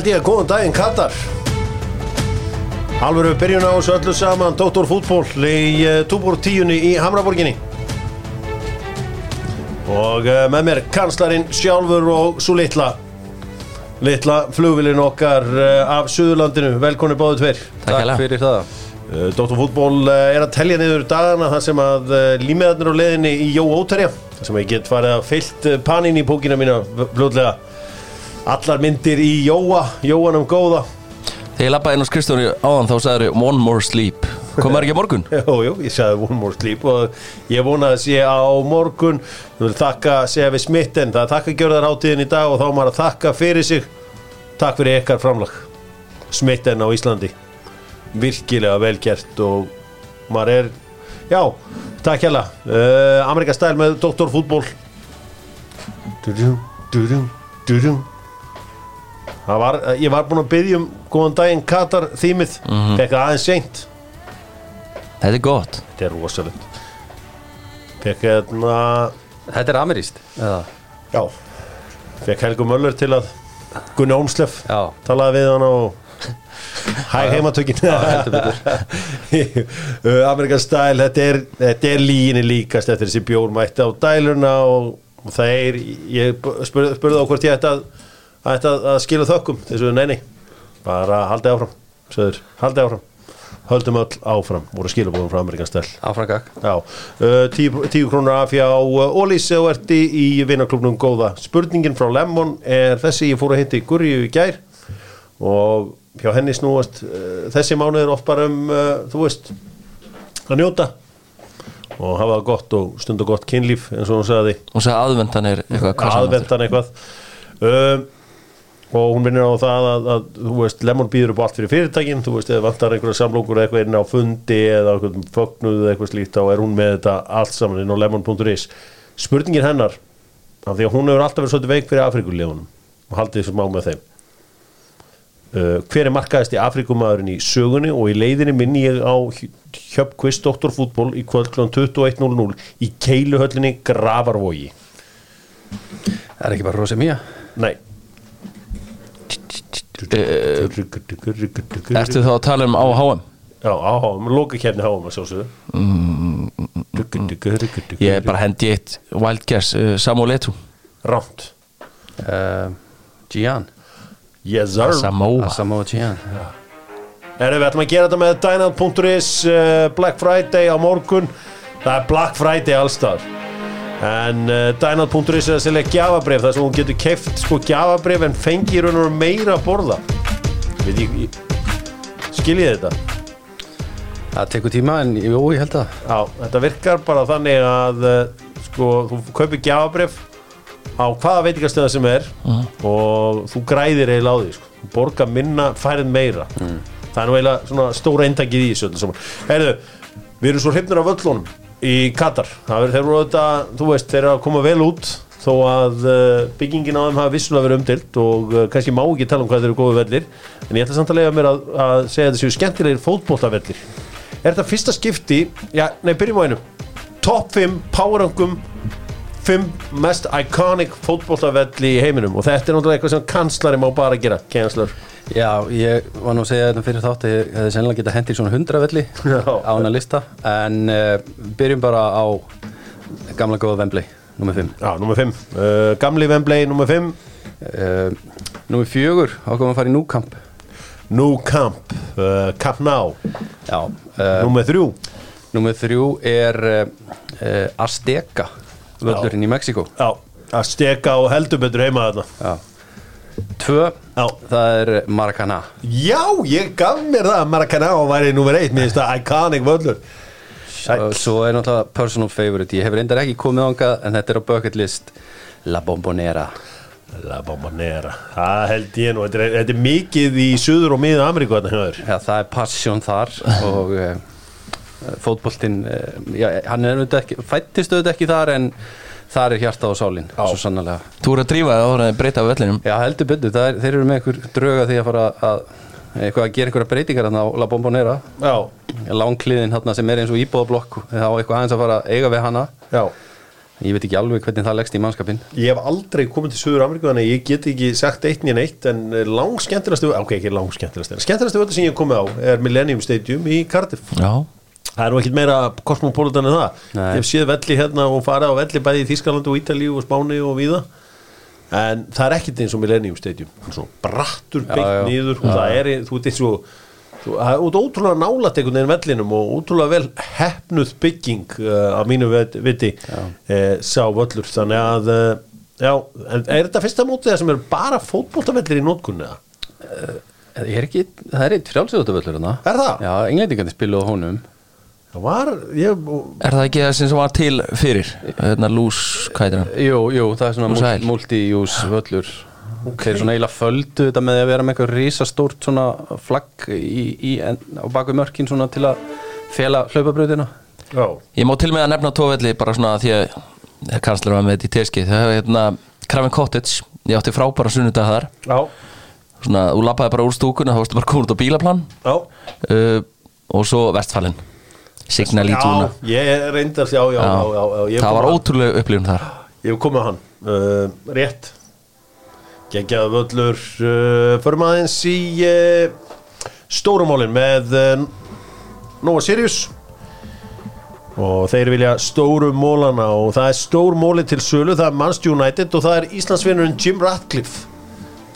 Held ég. Að góðan daginn Katar. Alvöru byrjun á þessu öllu saman Dóttor fútból í uh, Túbor tíunni í Hamraborginni. Og uh, með mér kanslarinn sjálfur og svo litla Litla flugvilin okkar uh, af Suðurlandinu. Velkonni báðu tver Takk hérlega. fyrir það. Dóttor fútból er að telja niður dagana þar sem að límiðarnir á leiðinni í Jó Óterja þar sem ég get farið að fyllt panin í pókina mína fljóðlega Allar myndir í Jóa, Jóanum góða. Þegar ég lappaði inn á skrifstofunni áðan þá sagður One more sleep. Komar ekki morgun? Jú, jú, ég sagði one more sleep. Og ég vona að sé á morgun. Þakka, við smitten það er þakka gjörðarháttíðin í dag og þá á maður að þakka fyrir sig. Takk fyrir ykkar framlag. Smitten á Íslandi. Virkilega vel gert og maður er, já, takk hjá uh, Amerika stæl með Dr. Fútból dudum, dudum Það var, ég var búinn að byggja um góðan daginn Katar þýmið, mm -hmm. fekk aðeins seint. Þetta er gott. Þetta er rosalegt. Fekk hérna Þetta er ameríst eða? Já. Fekk Helgu Möller til að Gunni Ómslef Já. Talaði við hann og Hæg heimatökin. Amerikan stæl Þetta er, er líginni líkast Eftir þessi bjór mætti á dæluna Og, og það er Ég spurði á hvort ég ætti að, ætti að, að skila þökkum. Þessu neini Bara haldið áfram Söður, haldið áfram. Höldum öll áfram Voru skilabóðum frá Amerikan stæl Áfrangak Já, uh, tíu, tíu krónur af hjá uh, Ólís og erti í vinnaklubnum góða. Spurningin frá Lemon er þessi, ég fór að hitti Gurriu í gær og hjá henni snúast uh, þessi mánuður oft bara um, uh, þú veist, að njóta og hafa gott og stunda gott kynlíf eins og hún sagði. Hún sagði aðvendan er eitthvað er. aðvendan eitthvað. Um, og hún minnir á það að, að þú veist, Lemon býður upp allt fyrir fyrirtækin þú veist, eða vantar einhverja samlókur eitthvað inn á fundi eða eitthvað fögnuð eða eitthvað slíkt þá er hún með þetta allt saman inn á lemon.is spurningin hennar af því að hún hefur alltaf verið svolítið veik fyrir Afrikulefunum og haldið þessum á með þeim. Uh, hver er markaðist í Afrikumæðurinn í sögunni og í leiðinni minni ég á Hjöpkvist Doktorfútból í kvöld kl. 21.00 í Keiluhöllinni Gravarvogi Það er ekki bara Rosi Mía Nei Ertu þá að tala um á HM? Já, á HM, loka kefni HM að sjálfsögðu. Ég er bara hendi eitt wild guess uh, Samuel Eto'o. Rámt. Uh, Gian. Samoa Gian. Erum við ætlum að gera þetta með Dynamite.is uh, Black Friday á morgun. Það er Black Friday allstað En uh, Dynamite.is er að selja gjafabrif þar sem hún getur keft sko gjafabrif en fengi í raun og meira að borða Veit ég, ég Skiljið þetta? Það tekur tíma en jú, ég held að Já, þetta virkar bara þannig að uh, sko, þú kaupir gjafabrif á hvaða veitingastöða sem er og þú græðir eiginlega á því sko. þú borgar minna, færið meira það er nú eiginlega svona stóra eintakið í þessu. Heyrðu, við erum svo hrifnir af völlunum í Katar. Það er eru þetta, þú veist, þeir eru að koma vel út þó að uh, byggingin á þeim hafa vissulega verið umdilt og uh, kannski má ekki tala um hvað þeir eru góðu vellir en ég ætla samt að lega mér að, að segja að þessu skemmtilegir fótboltavellir. Er þetta fyrsta skipti já, nei, byrjum á einu. Top 5 powerangum 5 mest iconic fótboltavelli í heiminum. Og þetta er náttúrulega eitthvað sem kanslari má bara gera kænslur Já, ég var nú að segja þetta fyrir þátt að ég hefði sennilega getað hendið svona hundra velli Já. á hana lista. En uh, byrjum bara á gamla góða Wembley, nummer 5 já, nummer 5 uh, gamli Wembley, nummer 5 uh, Nummer 4, ákveðum að fara í Núkamp. Uh, Camp Nou, Já, nummer 3 nummer 3 er uh, Azteca völlurinn í Mexiko já, að steka og heldur betur heima þarna. Já Tvö, Já. það er Maracana Já, ég gaf mér það að Maracanã væri nummer 1, mér finnst það iconic völlur. Og svo er náttúrulega personal favorite. Ég hef reyndar ekki komið ánga en þetta er á bucket list. La Bombonera. La Bombonera, það held ég nú. Þetta er, þetta er mikið í Suður og Miða Ameríku þarna þér. Já, það er passion þar og uh, fótboltinn uh, já, hann er auðvitað ekki, fættist auðvitað ekki þar en þar er hjarta og sálin svo sannlega. Þú eru að drífa það ára að breyta af vellinum. Já, heldur byrju, er, þeir eru með einhver drauga því að fara að eitthvað að gera einhverja breytingar á La Bombonera. Já, langkliðin sem er eins og íbúðablokk þá eitthvað aðeins að fara að eiga við hana. Já, ég veit ekki alveg hvernig það leggst í mannskapin Ég hef aldrei komið til Suður Ameríku þannig að ég get ekki sagt eitt nýjan eitt en lang skemmtilegastu, ok ekki lang skemmtilegastu en skemmtilegastu völdu sem ég hef komið á er Millennium Stadium í Cardiff. Já, Það er nú ekkit meira kosmopolitan en það. Nei. Ég hef séð velli hérna og farið á velli bæði í Þískalandi og Ítalíu og Spáni og víða. En það er ekkit eins og Millennium Stadium. Svona brattur já. niður. Og það er, þú veit eins og það er ótrúlega nálætt einhvern veginn vellinum og ótrúlega vel hefnuð bygging uh, af mínu vit- viti uh, sá völlur. Þannig að uh, já, en er þetta fyrsta mótið það sem er bara fótboltavellir í nótkunni? Ég er ekki, það er eitt frjálsöðutavöllur hérna Er það? Já, englendingandi spiluðu á honum Það var, ég, er það ekki það sem var til fyrir? Hérna lús, hvað heitir hann? Jú, jú, það er svona multi-use völlur. Þeir svona eiginlega földu þetta með að vera með eitthvað risastórt svona flagg í, í, en, á baku mörkin svona til að fela hlaupabröðina já, Ég má til með að nefna tóvelli bara svona því að kanslar var með þetta í teski það er hérna Craven Cottage. Ég átti frábæra sunnudag þar. Já, svona, þú lappaði bara úr stúkuna þá varstu bara komin út á bílaplan. Já. Uh, og svo vestfallin Signal í túna Já, ég reyndar, já, já, já, já, það var ótrúlega upplifun þar. Ég hef komið á hann uh, Rétt. Geggjaðu völlur uh, Förum aðeins í uh, Stórumálin með uh, Nova Sirius. Og þeir vilja stóru mólana Og það er stór móli til sölu Það er Manchester United og það er Íslandsvinnurinn Jim Ratcliffe.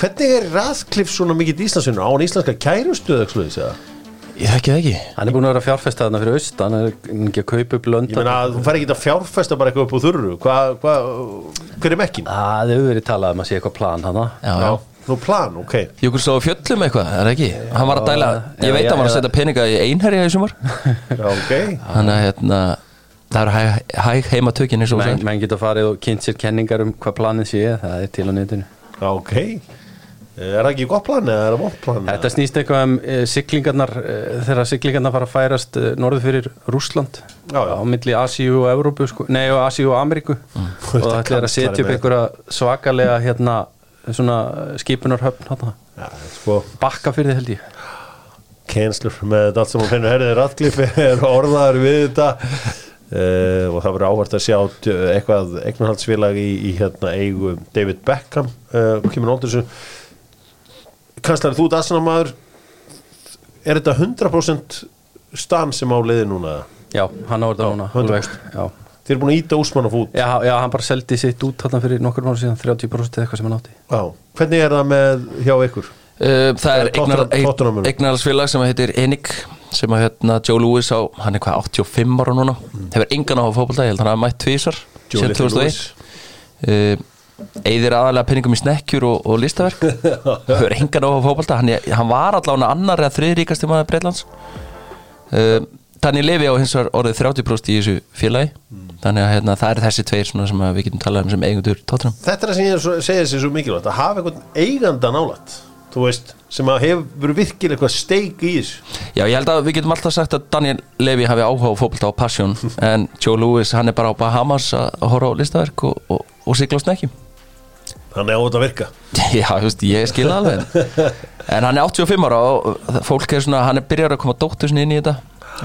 Hvernig er Ratcliffe svona mikill Íslandsvinnur? Á hann íslenska kærustuð eitthvað eða? Ég þekki það ekki. Hann er búin að vera fjárfesta þarna fyrir austan Hann er ekki að kaupa upp Ég lönda meina, þú fær ekki að fjárfesta bara eitthvað upp á þurru. Hvað, hva, hver er mekkin? Það hefur verið talað um að sé eitthvað plan hana já, já. Nú plan, ok. Jökul sá á fjöllum eitthvað, er ekki? Hann var að dæla, Já, ég veit já, að hann var að já. setja peninga í einherja í sumar. Já, ok. Þannig að hérna, það eru hæg, hæg heima tökin eins og þú menn, geta farið og kynnt sér kenningar um hvað planið sé Það er til á netinu. Já, ok Er það ekki gott plan eða er það vont plan? Þetta snýst eitthvað um e, siglingarnar e, þegar siglingarnar fara að færast e, norður fyrir Rússland. Já, já. á milli Asíu og Evrópu sko, nei og Asíu og Ameríku. Og það ætlir að setja upp einhverja svakalega hérna svona skipunarhöfn hérna, Já, sko. Bakka fyrir þið held ég. Kenslur með þetta allt sem hún finnur herðið Ratcliffe er orðaður við þetta. Uh, og það verður áhvert að sjá eitthvað eignarhaldsfélag í, í hérna eigu David Beckham. Uh, kemur nóttur þessu Kanslar, þú ert aðsannamaður er þetta 100% stan sem á leiði núna? Já, hann á þetta núna 100%. alveg, já. Þið eru búin að íta Úsmann á fút Já, já, hann bara seldi sitt út þarna fyrir nokkur mánu síðan 30% eða eitthvað sem hann átti Já, hvernig er það með hjá ykkur? Það er Tottenham- Tottenham er. eignarhalsfélag sem heitir Enig sem að hérna Joe Lewis á, hann er hvað 85 ára núna, hefur engan á fótbolta, ég held hann að mætt tvísar Joe 2001 uh, Eyðir aðalega penningum í snekkjur og, og listaverk. Hefur engan á fótbolta, hann, hann var allavega annar eða þriðríkasti maður Breitlands uh, Þannig lefi á hins vegar orðið 30% í þessu félagi. Þannig að hérna, það er þessi tveir sem við getum talað um sem eigendur tóttunum Þetta er það sem ég segja sér svo mikilvægt að hafa einhvern eiganda nálætt þú veist, sem að hefur virkilega eitthvað steik í þessu. Já, ég held að við getum alltaf sagt að Daniel Levy hafi áhuga á fótbolta á Passion en Joe Lewis, hann er bara á Bahamas að horfa á listaverk og, og, og sigla á snekki Þannig á þetta að virka. Já, þú veist, ég skilða alveg. En, hann er 85 ára og fólk er svona, hann er byrjar að koma dóttur sinni inn í þetta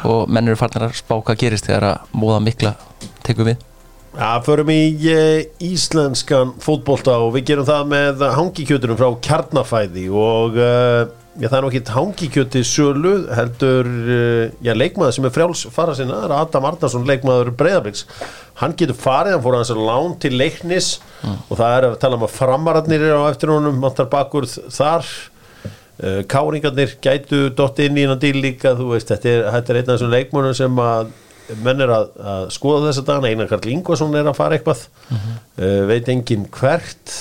og menn eru farnir að spá hvað gerist þegar að móða mikla tekur við Já, förum í e, íslenskan fótbolta og við gerum það með hangikjötunum frá kjarnafæði og e, já, það er nú ekki hangikjöti sölu heldur, já, leikmaður sem er frjáls fara sinna, það er Adam Arnarsson leikmaður Breiðabriks, hann getur farið hann fór hans að lán til leiknis og það er að tala um að framararnir er á eftir honum, vantar bakur þar. Uh, káringarnir gætu dott inn í innan díl líka þú veist, þetta er, þetta er einn af þessum leikmönum sem að menn er að, að skoða þessa dagana, Einar Karl Ingvason er að fara eitthvað. Uh, veit engin hvert.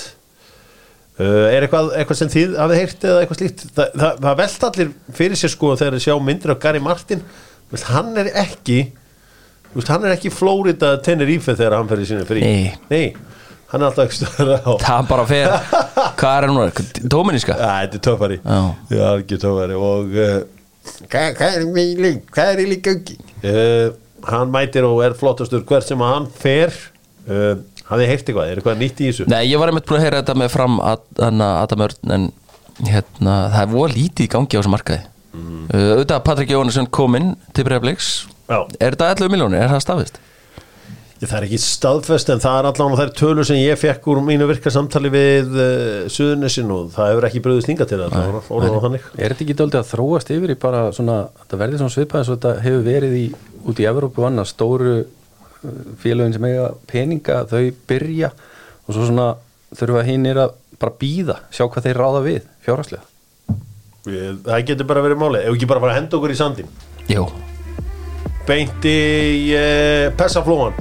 Uh, er eitthvað, eitthvað sem þið hafið heyrt eða eitthvað slíkt? Þa, það, það velt allir fyrir sér sko þegar þið sjá myndir af Gary Martin. Veist, hann er ekki þú veist, hann er ekki Florida Tenerife þegar hann fyrir sinni frí. Nei. Nei, hann er alltaf ekki stöður á Það bara fer, hvað er hann núna? Dóminíska? Já, þetta er töffari Já. Já, ekki töffari og uh, hvað, hvað er í lík hvað er í lík gangi uh, hann mætir og er flottastur hvert sem að hann fer uh, hafið heyrt eitthvað, er eitthvað nýtt í þessu Nei, ég var einmitt búin að heyra þetta með fram að, Adam Örn en hérna, það er voða lítið í gangi á þessu markaði mm. uh, auðvitað Patrik Jónesson kom inn til Breiðabliks Já. er þetta 11 miljónir, er það stafist? Það er ekki staðfest en það er allan þær tölur sem ég fekk úr mínu virka samtali við uh, Suðunissin og það hefur ekki bröðist hinga til þannig. Er þetta ekki dálítið að þróast yfir í bara svona, þetta verði svona svipað eins og þetta hefur verið í, út í Evrópu og annað, stóru uh, félögin sem eiga peninga, þau byrja og svo svona þurfa hinnir að bara býða, sjá hvað þeir ráða við fjárhagslega. Við- Það getur bara verið máli, ef ekki bara fara að henda okkur í sandin. Jú, Beint í uh, Pessaflóan.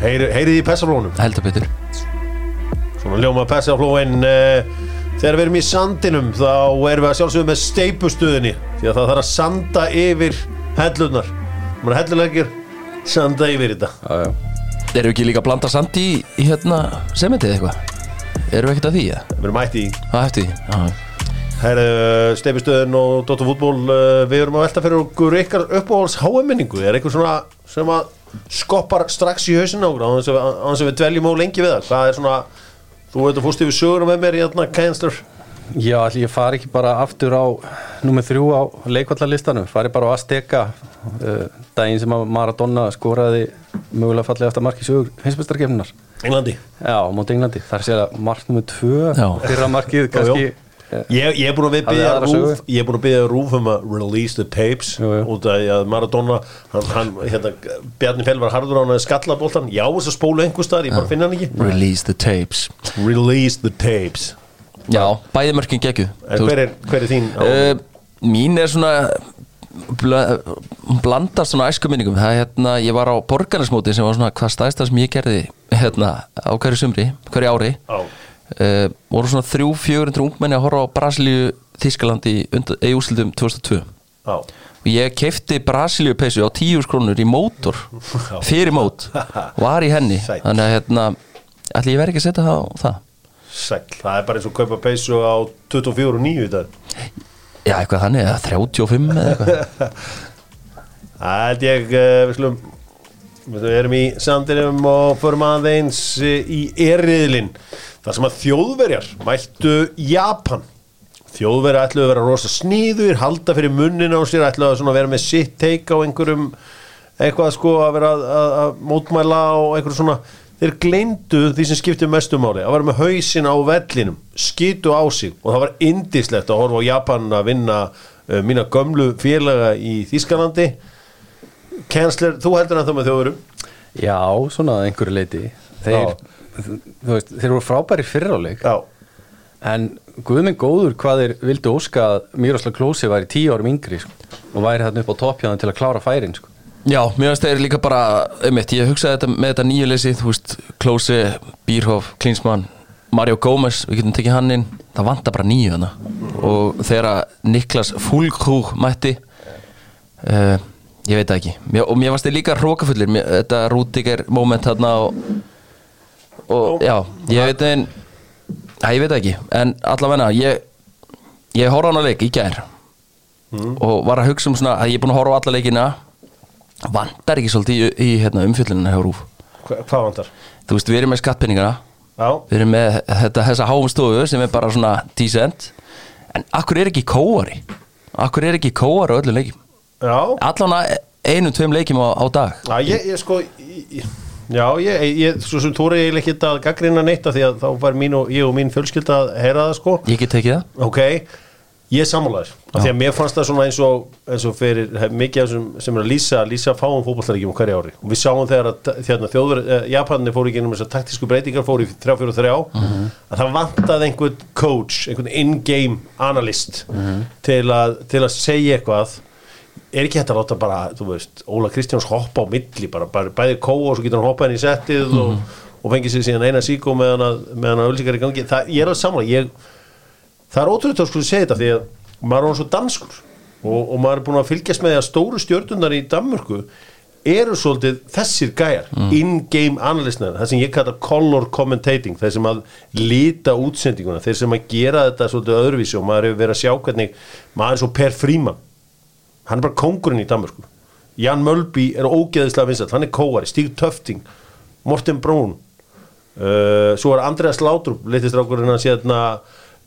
Heyri, heyrið í Pessaflónum. heldur betur Svona ljóma Pessaflóin uh, Þegar við erum í sandinum þá erum við að sjálfsögum með steipustuðinni því að það þarf að sanda yfir hellurnar. Maður hellulegir sanda yfir þetta. Erum við ekki líka að blanda sand í, í hérna sementið eitthvað? Erum við ekkert að því, eða? við erum mætti í Það eftir því. Já, Herru, steipustuðin og Dóttar fútból uh, við erum að velta fyrir okkur ykkar uppáhalds HM-minningu er eitthvað svona sem að skoppar strax í hausin á okkur á þess að, við dveljum á lengi við það? Hvað er svona, þú veit að fórst yfir sögur með mér í hérna Kænslur Já, allir ég fari ekki bara aftur á nummer þrjú á leikvallalistanum fari bara á Azteca uh, daginn sem að Maradona skoraði mögulega fallið eftir marki sögur hinsmestarkefninar Englandi. Já, móti Englandi, það er sér að mark nummer tvö fyrra markið kannski eh, Ég, ég er búin að við Hafði byggja aðra rúf sögu? Ég er búin að byggja rúf um að release the tapes Jú, jú. út af Maradona hann, hann, hérna, Bjarni Fell var harður á hann að skalla boltan Já, þess að spólu einhver staðar, ég bara finna hann ekki. Release the tapes. Release the tapes Já, bæði En Þú hver er, hver er þín? Uh, mín er svona hún blandast svona æsku minningum það er hérna, ég var á borgarnesmóti sem var svona hvað stæðsta sem ég gerði hérna á hverju sumri, hverju ári. Á, uh, voru svona þrjú, fjögur ungmenni að horfa á Brasilíu Þískaland í, úrslitum 2002 á og ég kefti Brasilíu peysu á 10 krónur í mótor. Fyrir mót, var í henni. Sæll. þannig að hérna ætli ég verði ekki að setja það á það Sæll, það er bara eins og kaupa peysu á 24 og 9 í dag. Já, eitthvað þannig, eða 35 eða eitthvað. Það held ég, uh, við slum Við erum í sandinum og förum aðeins eh, í eriðlin þar sem að þjóðverjar mættu Japan. Þjóðverjar ætluðu að vera rosa sníður halda fyrir munnin á sér ætluðu að vera með sitt take á einhverjum eitthvað sko að vera að, að, að mótmæla og einhverjum svona þeir gleymdu því sem skipti mestu máli. Að vera með hausin á vellinum skitu á sig. Og það var indislegt að horfa á Japan að vinna uh, mína gömlu félaga í Þískalandi Kensler, þú heldur að það með þjóðurum Já, svona einhverju leiti þeir, veist, þeir voru frábæri fyrráleik en guðminn góður hvað þeir vildu óska að Miroslav Klose væri tíu árum yngri sko, og væri þarna upp á toppjáðan til að klára færin sko. Já, mér finnst þeir líka bara einmitt, ég hugsaði þetta með þetta nýju leysi þú veist, Klose, Bírhoff, Klinsmann Mario Gómez, við getum tekið hann inn. Það vantar bara nýju hana og þegar Niklas Fulkrug mætti uh, ég veit það ekki. Mér, og mér fannst þeir líka hrókafullir mér, þetta Rúdiger moment þarna og, og já, ég veit Æ, ég veit það ekki, en allavega ég, ég horfði á hana leik í gær. Og var að hugsa um svona að ég er búin að horfa á alla leikina vantar ekki svolítið í, í hérna, umfjöllunina hjá Rúf hva, hvað vantar? þú veist, við erum með skattpenningana við erum með þetta, þessa háum stofu sem er bara svona decent. En akkur er ekki kóari? Akkur er ekki kóari á öllum leikjum? Já, allan einum, tveim leikjum á, á dag. Já ég, ég sko ég, Já, ég, ég, svo sem tóri ég ekki að gaggrina neitt því að þá var mín og ég og mín fjölskylda að heyra það sko. Ég get tekið það. Ok, ég er sammálaður af því að mér fannst það svona eins og, eins og fyrir hef- mikið þessum sem er að lýsa lýsa fáum fótballtækjum hverju ári. Og við sáum þegar að þérna, þjóður, eh, Japaninni fóru ekki ennum þessar taktísku breytingar fóru í 3-4-3 að það vantaði einhvern coach, einhvern in-game analyst til, að, til að segja eitthvað. Er ekki hægt að láta bara, þú veist, Óla Kristjáns hoppa á milli, bara, bara bæði kóa og svo getur hann hoppað inn í settið og, og fengið sér síðan eina síkó meðan að, meðan að ölsikar í gangi, það, ég er að samla ég, það er ótrúlega að segja þetta því að maður er svo danskur og, og maður er búin að fylgjast með því að stóru stjörnundar í Danmörku eru svolítið þessir gæjar in-game analystnar, það sem ég kalla color commentating, þeir sem að lita útsendinguna, þeir sem að gera þetta svolítið öðruvísi og maður hefur verið að sjá hvernig maður er svo Per Fríman hann er bara kóngurinn í Danmörku. Jan Mölby er ógeðislega vinsall hann er kóari, Stíg Töfting Morten Brún uh, svo er Andreas Látrúb litistrákurinn að sérna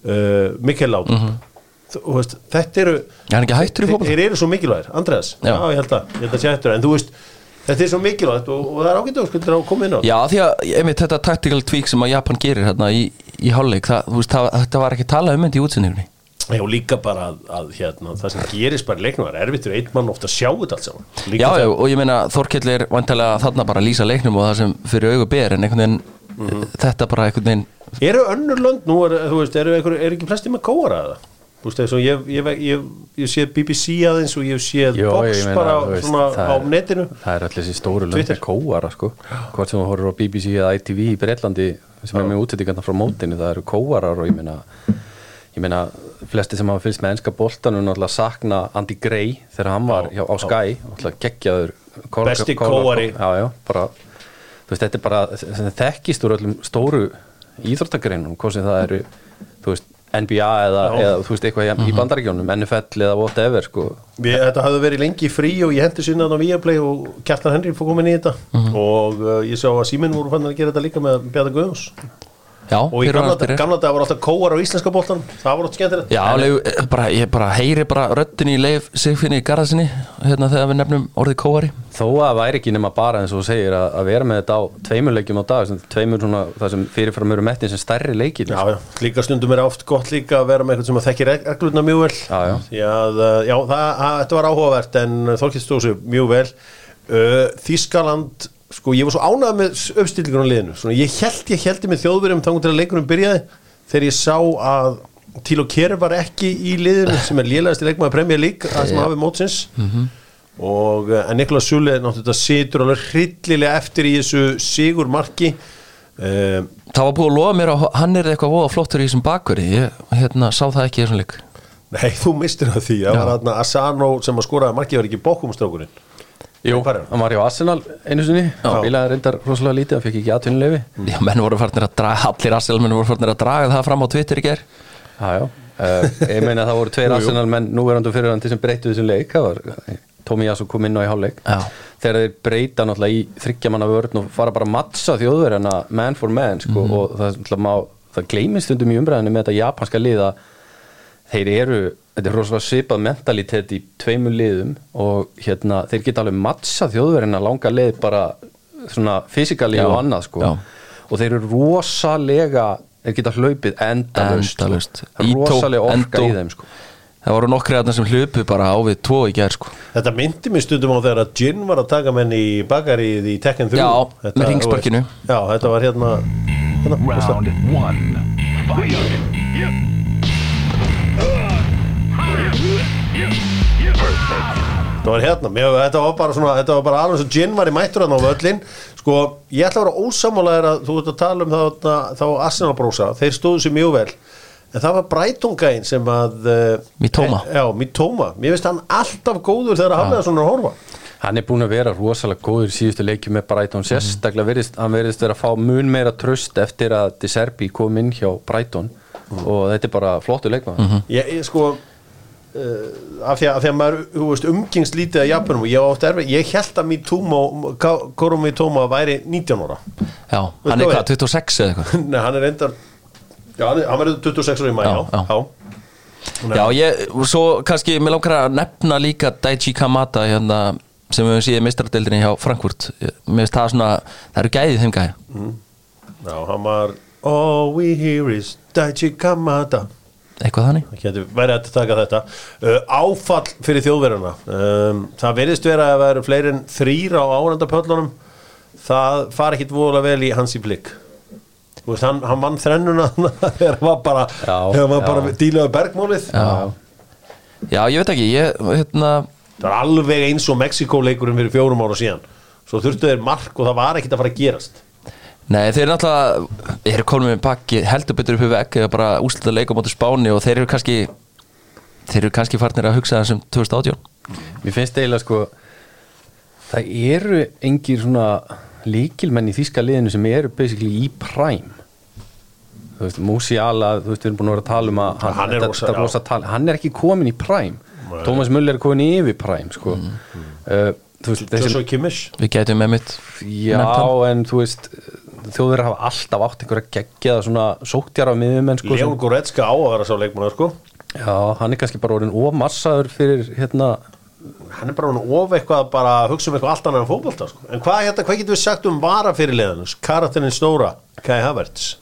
uh, Mikkel Látrúb mm veist, þetta eru Er þeir, eru svo mikilvægir, Andreas. Já. já, ég held að, ég held að hættur en þú veist, þetta er svo mikilvægt og, og það er ágætt að koma inn á. Já, því að einmitt þetta tactical tweak sem að Japan gerir hérna í, í hálfleik, þetta var ekki talað um þetta í útsendingunni. Já, líka bara að, að hérna, það sem gerist bara í leiknum er erfitt fyrir einn mann ofta að sjá þetta allt saman. Já, já, og ég meina Þorkell er vantilega þarna bara að lýsa leiknum og það sem fyrir augu ber en einhvern veginn þetta bara einhvern veginn Eru önnur lönd nú, er, þú veist, eru er ekki flesti með kóara eða? Þú veist, ég, ég, ég, ég, ég sé BBC aðeins og ég sé Jó, Box ég meina, bara veist, svona það á er- netinu það er allir þessi stóru Twitter. löndi kóara sko. hvort sem þú horfir á BBC eða ITV í Breitlandi sem er með útsettingarna frá mótinu það eru kóarar og ég meina ég meina flesti sem hafa fylgst með enska boltanum náttúrulega sakna Andy Gray þegar hann var Já, hjá, á. Sky náttúrulega geggjaður Besti kóari. já, já, bara, þú veist, þetta er bara þekkist úr öllum stóru íþróttagreinum, sem það eru þú veist, NBA eða, eða þú veist, eitthvað í- í bandaríkjónum NFL eða whatever, sko. Við, Þetta hafði verið lengi frí og ég hendi sinna á Viaplay og Kjartan Henry fór komin í þetta. Og uh, ég sá að Síminn voru fann að gera þetta líka með Bjarni Guðjóns Já, og í gamla, dag voru alltaf kóar á íslenska boltan það voru alltaf skemmtilegt. Já, leif, bara, ég bara heyri bara röddin í leif Sigfinni í garðasinni hérna þegar við nefnum orðið kóari. Þó að það væri ekki nema bara eins og segir að, að vera með þetta á tveimur leikjum á dag sem tveimur svona, það sem fyrirfram eru mettin sem stærri leikir. Já, já, líka stundum er oft gott líka að vera með eitthvað sem að þekkir reglurna mjög vel. Já, já. Uh, já, það, að, þetta var áhugavert en Þorkild stóð sér mjög vel. Uh, Þískaland, sko, ég var svo ánægð með uppstillingur á liðinu. Svona, ég held, ég heldi með þjóðverjum þangur til að leikunum byrjaði þegar ég sá að Tílo Kjær var ekki í liðinu sem er lélegast í leikmaði Premier League að sem hafi mótsins. Og uh, en Niklas Sule náttúrulega situr alveg hryllilega eftir í þessu sigur marki uh, Það var búið að lofa mér að hann er eitthvað voða flottur í þessum bakverði ég hérna, sá það ekki í þessum leik. Nei, þú mistir það því, þarna Asano sem að skoraði markið var ekki bókumstrákurinn Jú, hann? var hjá Arsenal einu sinni Já. Bílaði reyndar rosalega lítið, hann fekk ekki atvinnulefi Já, menn voru farnir að draga, allir Arsenal menn voru farnir að draga það fram á Twitter í ger Já, já uh, Ég meina að það voru tveir. Arsenal menn núverandi og fyrirhandi sem breyttu þessum leik það var Tómi Jassu kom inn á í hálfleik Já. þegar þeir breyta náttúrulega í þryggjamanna vörn og fara bara að mattsa þjóðverjana man for man sko, Mhm. og það, má, það gleymist stundum í umræðinu með þetta japanska liða þeir eru, þetta er rosalega svipað mentalitet í tveimur liðum og hérna, þeir geta alveg mattsa þjóðverjana langa leið bara svona fysikali Já, og annað sko já. og þeir eru rosalega þeir geta hlaupið endalaust Endalaust. sko. Rosalega orka í þeim sko. Það voru nokkri aðna sem hlupu bara á við tvo í ger sko. Þetta myndi mér stundum á þegar að Jin var að taka menn í bakarið í Tekken 3 Já, Þetta, með veist, Já, þetta var hérna, hérna? Round one. Fight. Þetta var hérna, mér, þetta var bara svona Þetta var bara alveg svo Jin var í mættur hérna á völlin Sko, ég ætla að vera ósamálaðir að þú ert að tala um þá, þá Arsenal brósa Þeir stóðu sér mjög vel. En það var Brighton-gæin sem að uh, Mitoma. Já, Mitoma. Mér finnst hann alltaf góður þegar að haflega svona að horfa. Hann er búin að vera rosalega góður í síðustu leikju með Brighton. Sérstaklega verðist, hann verðist vera að fá mun meira tröst eftir að De Serbi kom inn hjá Brighton. Og þetta er bara flottu leikmaður. Ég, ég sko af, því að, að maður umgengst lítið að Japanum og ég, oft erfið, ég held að Mitoma Koro Mitoma væri 19 ára. Já, hann er hvað hvað, 26 eða eitthvað? Nei, hann er reyndar Já, hann, er, verður 26 ára í mæja Já, já. já. Ég, svo kannski, mér langar að nefna líka Daichi Kamata hérna, sem við höfum síðan mistradeldinni hjá Frankfurt. Mér finnst það svona, það eru gæðið þeim gæði já, hann var All we hear is Daichi Kamada Eitthvað þannig. Verið að taka þetta. Uh, Áfall fyrir þjóðverjana. Um, Það verðist vera að vera fleiri en þrýra á árandapöllunum. Það fari ekkit voðalega vel í hans í blikk hann, hann vann þrennuna þegar hann var bara Já, bara já. dílaðu bergmálið. Já, Já ég veit ekki, ég, hérna Það var alveg eins og Mexiko-leikurinn fyrir fjórum ára síðan. Svo þurftu þeir mark og það var ekkit að fara að gerast Nei, þeir eru náttúrulega, þeir eru komin með pakki heldur betur upp í vegg eða bara úslita leik á móti Spáni og þeir eru kannski þeir eru kannski farnir að hugsa þessum 2018 mér finnst eiginlega sko það eru engir svona líkilmenn í þýska liðinu sem eru basically í prime. Þú veist, Musiala, þú veist, við erum búin að vera að tala um að Hann er þetta- rosa- þetta rosa tala, hann er ekki komin í prime. Nei. Thomas Müller er komin yfir prime sko. uh, þú veist, þessi Við gætum með mitt Já, en þú veist þjóður hafa alltaf átt einhverja geggjaða svona sóttjara miðumenn sko, Leon Goretzka á að vera sá leikmann sko. Já, hann er kannski bara orðin ómassaður fyrir hérna hann er bara hann of eitthvað bara að hugsa um eitthvað allt annað en fótbolta sko. en hvað, hérna, hvað getur við sagt um varafyrirliðanus karakterinn stóra, Kai Havertz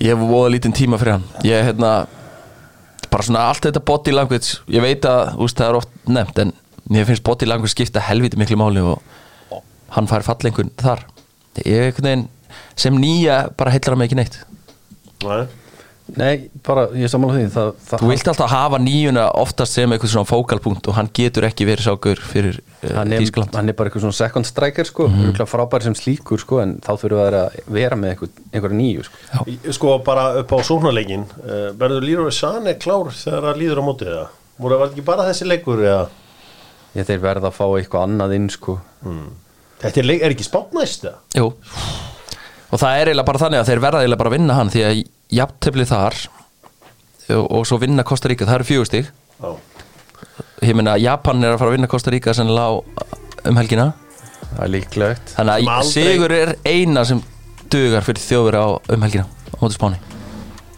Ég hef voða lítinn tíma fyrir hann Ég, hérna Bara svona allt þetta body language Ég veit að, úst, það er oft nefnt En mér finnst body language skipta helviti miklu máli Og hann fær fallengun þar Ég, einhvern veginn Sem nýja bara heillar hann mig ekki neitt Nei. Nei, bara, ég sammála því það, það, Þú vilt alltaf hafa nýjuna oftast sem eitthvað svona fókalpunkt Og hann getur ekki verið sákur fyrir uh, hann, er, Þískland hann er bara eitthvað svona second striker sko, mm -hmm. frábæri sem slíkur sko, en þá þurfum við að vera með eitthvað, einhverja nýju sko. Sko bara upp á sóknarleikin uh, verður Leroy Sané klár þegar það líður á mótið það voru var ekki bara þessi leikur eða ég þeir verða að fá eitthvað annað inn sko. Þetta er, er ekki spáttnæst eða Jú. Og það er eiginlega bara þannig að þeir verða eiginlega bara að vinna hann Því að jafntefli þar og, og svo vinna Kosta Ríka, það eru fjögustig Já. Ég meina Japan er að fara að vinna Kosta Ríka sennilega á, um helgina. Það er líklegt. Þannig Sem að Sigur er eina sem dugar fyrir þjóður á um helgina á móti Spáni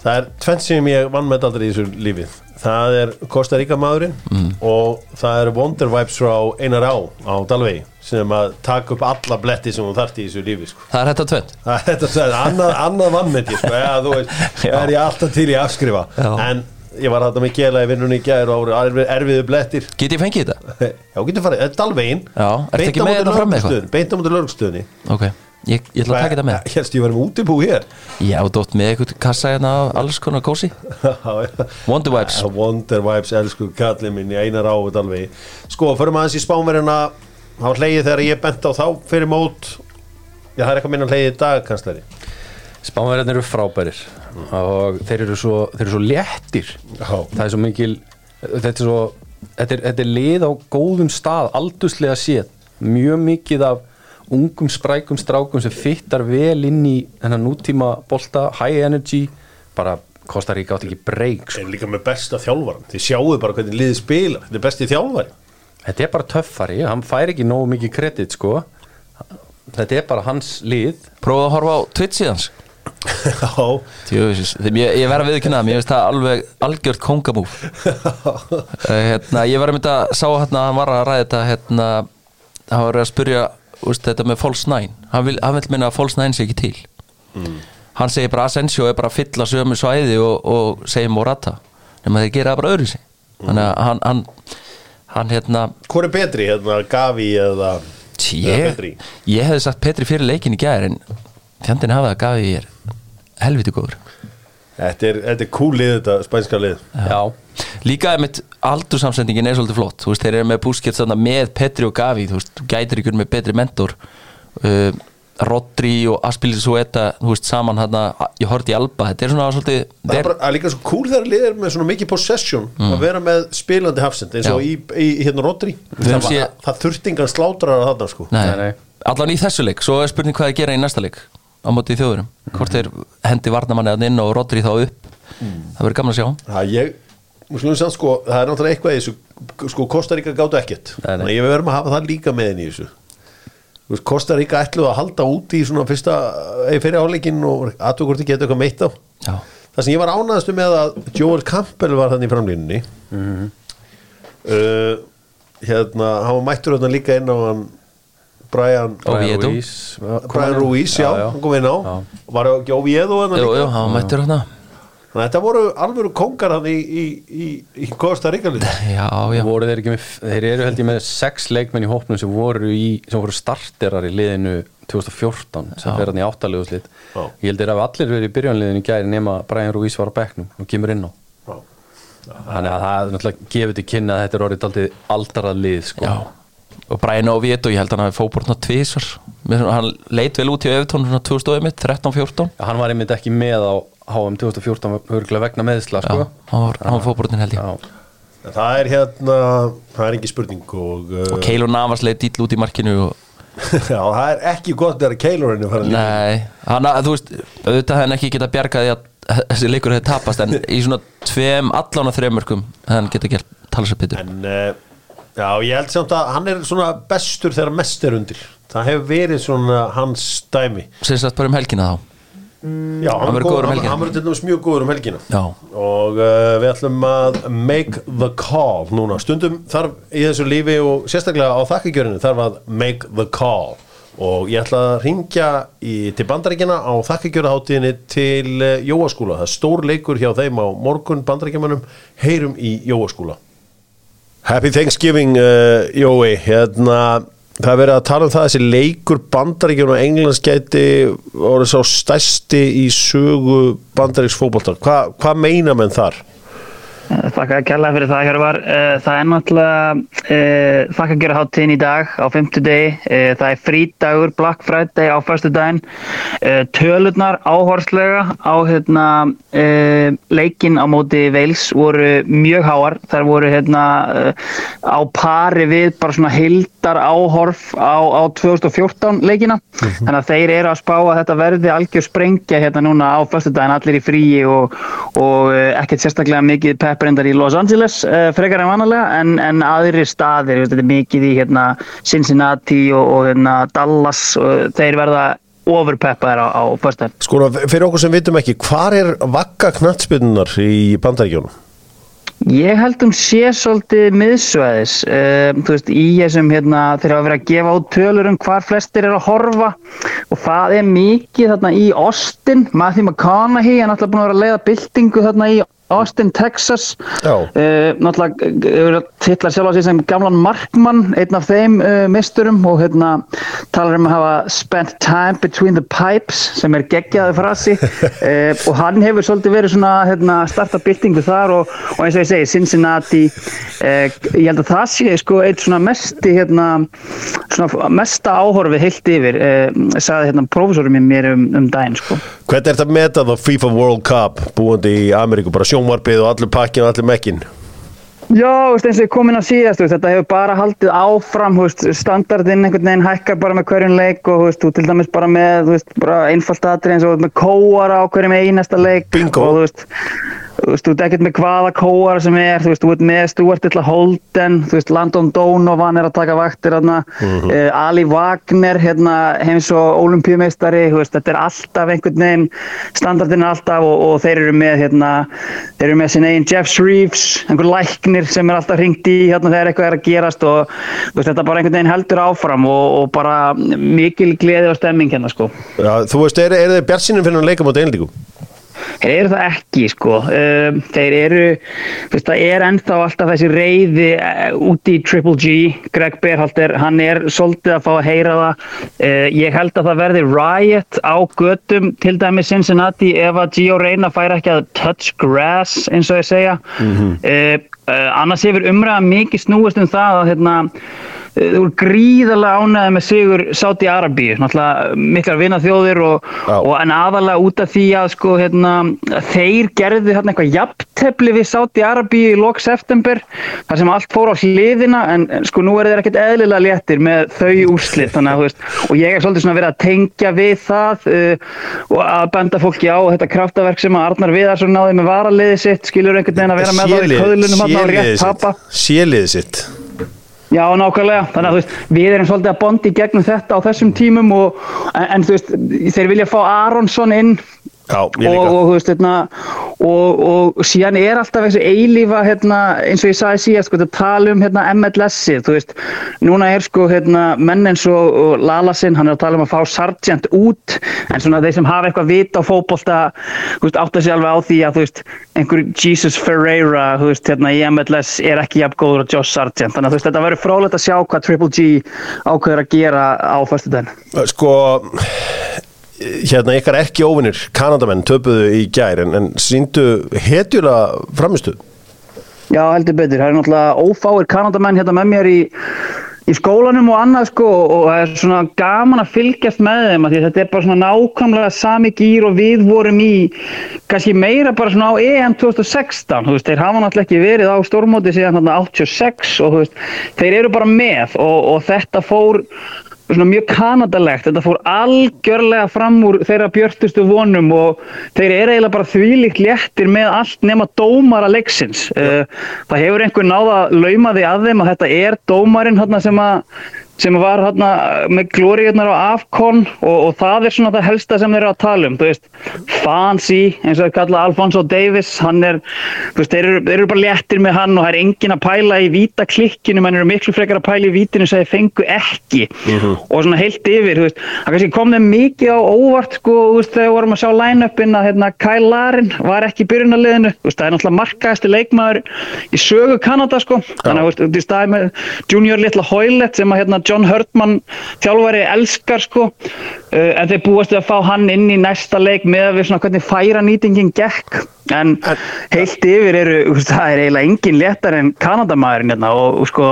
Það er tvennt sem ég vann með aldrei í þessu lífið Það er Kosta Ríka maðurinn og það er Wonder Vibes frá Einar Á á Dalvegi sem að taka upp alla bletti sem hún þarft í þessu lífi sko. Það er þetta tveit Það er þetta sagði, annað, annað vannmeti sko, ja, þú veist, það er ég alltaf til í afskrifa. Já. en ég var þetta með gela í vinnunni í gær og ári erfiðu blettir. Get ég fengið þetta? Já, getur farið, Dalvegin Já, ertu ekki með þetta fram með eitthvað? Beint á mútið lögstöðinni Ok, ég, ég ætla að taka þetta með. Helst ég var með útibú hér? Já, dótt með eitthvað kassa hérna á alls konar kósi. Wonder Vibes. Ja, Wonder Vibes, elsku kallið minn í einar á Dalvegi Sko, förum aðeins í spámerina var hleyið þegar ég bent á þá fyrir mót. Já, það er eitthvað minna hleyið í dag, kanslari Spánverðin eru frábærir. Og þeir eru svo, þeir eru svo léttir. Já. það er svo mikil þetta er svo þetta er, þetta er lið á góðum stað aldurslega séð. Mjög mikið af ungum sprækum strákum sem fittar vel inn í þennan nútíma bolta, high energy bara Kosta Ríka átt ekki breyk sko. Er líka með besta þjálfaran Þið sjáu bara hvernig liðið spila Þetta er besti þjálfari þetta er bara töffari, hann fær ekki nógu mikið kredit sko. Þetta er bara hans lið. Prófa að horfa á Twitch síðans Já, Tjóðis, ég, ég verð að viðkynna það, mér finnst það alveg algjört kongamúf Eh, hérna, Ég var að mynda að sá hérna að hann var að ræða þetta hérna, hann var að spyrja úst, þetta með False 9 hann vil, hann vil minna að False 9 sé ekki til. Hann segir bara Asensio er bara að fylla sömu svæði og, og segir Morata. Nema þeir gera bara öðru sig þannig að hann hann, hann hérna Hvor er betri, hérna, Gavi eða tí, eða ég, Petri? ég hefði sagt Petri fyrir leikin í gær en fjandinn hafa það gafi ég er helviti góður Þetta er, þetta er cool lið þetta, spænska lið. Já, Líka með aldursamsendingin er svolítið flott. Þú veist, þeir eru með búskett með Petri og Gavi þú veist, þú gætir ykkur með betri mentor. Uh, Rodri og Aspilicueta þú veist, saman hann ég horfði í Alba, þetta er svona svolítið Það er bara það er líka svo cool þegar lið er með svona mikið possession að vera með spilandi hafsend eins og í, í, í hérna Rodri. Það, séð- það, það þurfti engan slátrar að þarna sko. Nei, Nei, nei. allan í þessu leik. Svo er spurning hvað þeir gera í næsta leik á móti í þjóðurum, hvort þeir hendi varnamanni að inn og Rodri þá upp það verður gaman að sjá. Það ég, samt sko það er náttúrulega eitthvað í þessu sko Kosta Ríka gátu ekkert. Þannig að ég verðum að hafa það líka með henni í þessu. Þú veist, Kosta Ríka ætluðu að halda út í svona fyrsta, eða fyrir áleikin og þið geta eitthvað meitt á. Já. Það sem ég var ánæðastu með að Joel Campbell var þannig í framlínunni. Uh, Hérna, hann var mættur hérna líka inn á hann Brian Oviedo. Ruiz, Brian Ruiz, já, hann kom inn á Já. Var ekki Oviedo hérna jú, líka jú, hann mættur hann Þannig að þetta voru alvöru kongar hann í, í, í, í Kosta Ríka lið já, já, voru þeir með, þeir eru held ég með sex leikmenn í hópnum sem voru í sem voru starterar í liðinu 2014 sem Já. fer hann í áttalegu slitt Já. ég held þeir að allir verið í byrjanliðinu í gæri nema Brian Ruiz var á bekknum og kemur inn á Já. þannig að það er náttúrulega gefið til kynna að þetta er orðið aldrei aldarað lið sko. já. Og Brian Oviedo, ég held að hann hafi Mér finnst- hann leit vel út í Öfton 2000 mitt, 13-14 Já, hann var einmitt ekki með á HM 2014 örgulega vegna meðsla sko. hann var, var fókbórnin held ég Já. Það er hérna, það er ekki spurning og, uh, og Keilo Navas leit dýll út í markinu og, Já, það er ekki gott þegar Keilorinn er líka Nei, hann, þú veist auðvitað hann ekki geta bjargað því að þessi leikur hefði tapast en í svona tveim allan og þreymörkum hefði hann geta gert tala sér betur En uh, já, ég held samt að hann er svona bestur þegar mest er undir. Það hefur verið svona hans dæmi. Sagt bara um helgina þá? Já, hann verður um hann- verður til dæmis mjög góður um helgina. Já. og uh, við ætlum að make the call núna, stundum þarf í þessu lífi og sérstaklega á þakkagjörinu þarf að make the call. Og ég ætla að ringja í, til bandaríkjana á þakkagjöraháttíðinni til uh, Jóaskúla, það er stór leikur hjá þeim á morgun bandaríkjamannum heyrum í Jóaskúla Happy Thanksgiving uh, Jói, hérna það er verið að tala um það að þessi leikur bandaríkjum og Englands gæti orðið sá stærsti í sögu bandaríks fótbolta Hva, hvað meina menn þar? Þakka að kærlega fyrir það Hjörvar. Eh, Það er náttúrulega uh, þakka að gera háttíðin í dag á fimmtudegi. Uh, það er frídagur Black Friday á förstudaginn. Uh, tölurnar áhorslega á hérna, leikin á móti Wales voru mjög háar. Þar voru hérna, á pari við bara svona hildar áhorf á, á 2014 leikina. Þannig að þeir eru að spá að þetta verði algjör sprengja hérna núna á förstudaginn allir í fríi og, og ekkert sérstaklega mikið pepprindar í Los Angeles uh, frekar en vanalega en, en aðri staðir, þetta er mikið í hérna, Cincinnati og, og hérna, Dallas og þeir verða overpeppaðir á, á föstudaginn. Sko, fyrir okkur sem vitum ekki, hvar er vakka knattspinnunar í bandaríkjónum? Ég held um sé svolítið miðsvæðis, uh, þú veist, í þessum hérna, þeir hafa verið að gefa út tölur um hvar flestir eru að horfa og það er mikið þarna í Austin, Matthew McConaughey, er alltaf búin að vera að leiða byltingu þarna í Austin, Texas. Já. uh, náttúrulega titlar sjálf á sig sem gamlan markmann einn af þeim uh, misturum og hérna talar um að hafa spent time between the pipes sem er geggjaði frasi. Uh, og hann hefur svolítið verið svona hérna, starta byltingu þar og, og eins og ég segi Cincinnati ég held að það sé sko eitt svona mesti hérna, svona mesta áhorfi heilt yfir sagði hérna prófessorum mér um, um daginn sko. Hvernig er þetta að meta þá FIFA World Cup búandi í Ameríku, bara sjónvarpið og allir pakkin og allir mekkin? Já, eins og ég kom inn að síðast, þetta hefur bara haldið áfram, standardinn einhvern veginn hækkar bara með hverjum leik og þú til dæmis bara með, einfalt aðrið eins og með kóara á hverjum einasta leik Bingo. og þú veist, þú ert ekkert með hvaða kóara sem er, þú veist, þú ert með Stuart Illa Holden, þú veist, Landon Donovan er að taka vaktir hérna, Ali Wagner, hérna, heims og olimpíumeistari, þú veist, þetta er alltaf einhvern veginn, standardinn er alltaf og, og þeir eru með, hérna, þeir eru með sin eigin Jeff Shreves, einhver læknir sem er alltaf hringt í hérna þegar eitthvað er að gerast og þú veist, þetta bara einhvern veginn heldur áfram og, og bara mikil gleði og stemming hérna, sko. Já, þú veist, er, er Þeir eru það ekki sko, um, þeir eru, veist það er ennþá alltaf þessi reyði uh, úti í Triple G, Greg Berhalter, hann er svolítið að fá að heyra það, uh, ég held að það verði riot á götum til dæmi Cincinnati ef að Gio Reyna fær ekki að touch grass eins og ég segja, uh, uh, annars hefur umræða mikið snúist um það að hérna, þú voru gríðarlega ánæði með sigur Sáti Arabíu, náttúrulega miklar vinnaþjóðir og, og en aðalega út af því að sko hérna þeir gerðu hérna eitthvað jafntefli við Sáti Arabíu í lok september þar sem allt fór á hliðina en sko nú er þeir ekkert eðlilega léttir með þau úrslit þannig að þú veist og ég er svolítið svona verið að tengja við það uh, og að benda fólki á þetta kraftaverk sem að Arnar Viðarsson náði með varaliði sitt skilur einhvern veginn að vera með það í köðlunum Já, nákvæmlega. Þannig að þú veist, við erum svolítið að bondi gegnum þetta á þessum tímum og, en, en þú veist, þeir vilja fá Aronsson inn Já, og, og, veist, hérna, og, og síðan er alltaf þessu eilífa, hérna, eins og ég sagði síðast, sko, að tala um hérna, MLS-ið, núna er sko, hérna, menn eins og, Lalasinn, hann er að tala um að fá Sargent út, en svona þeir sem hafa eitthvað vit á þú veist, átta sig alveg á því að, veist, einhver Jesus Ferreira, veist, hérna, í MLS er ekki jafn góður á Josh Sargent, þannig að þetta verður frólægt að sjá hvað Triple G ákveður að gera á föstudaginn. Sko hérna ykkar ekki óvinnir Kanadamenn töpuðu í gær en, en síndu hetjula framistu Já, heldur betur. Það er náttúrulega ófáir Kanadamenn hérna með mér í, í skólanum og annað sko og það er svona gaman að fylgjast með þeim að þetta er bara svona nákvæmlega sami gýr og við vorum í kannski meira bara svona á EM 2016 þú veist, þeir hafa náttúrulega ekki verið á stórmóti síðan þarna 86 og þú veist, þeir eru bara með og, og þetta fór svona mjög kanadalegt, þetta fór algjörlega fram úr þeirra björtustu vonum og þeir eru eiginlega bara þvílíkt léttir með allt nema dómara leiksins. Uh, það hefur einhver náða lauma því að þeim að þetta er dómarinn sem að sem var hérna með glóriðnar á Afcon og, og það er svona það helsta sem þeir eru að tala um, þú veist, Fancy, eins og þeir kalla Alfonso Davis, hann er, þú veist, þeir eru, þeir eru bara léttir með hann og það er engin að pæla í víta klikkinu, menn eru miklu frekar að pæla í vítinu sem þeir fengu ekki. Og svona heilt yfir, þú veist, það kannski kom þeim mikið á óvart, sko, þú veist, þegar vorum að sjá line-upin að hérna Kyle Larin var ekki í byrjunarliðinu, þú veist, það er náttúrulega markaðasti leikmaður í sögu Kanada, sko, þannig John Hurtman þjálfari elskar, sko, uh, en þeir búast að fá hann inn í næsta leik með að við svona hvernig færa nýtingin gekk en heilt yfir eru það er eiginlega engin léttar en Kanadamaðurinn hérna og, og sko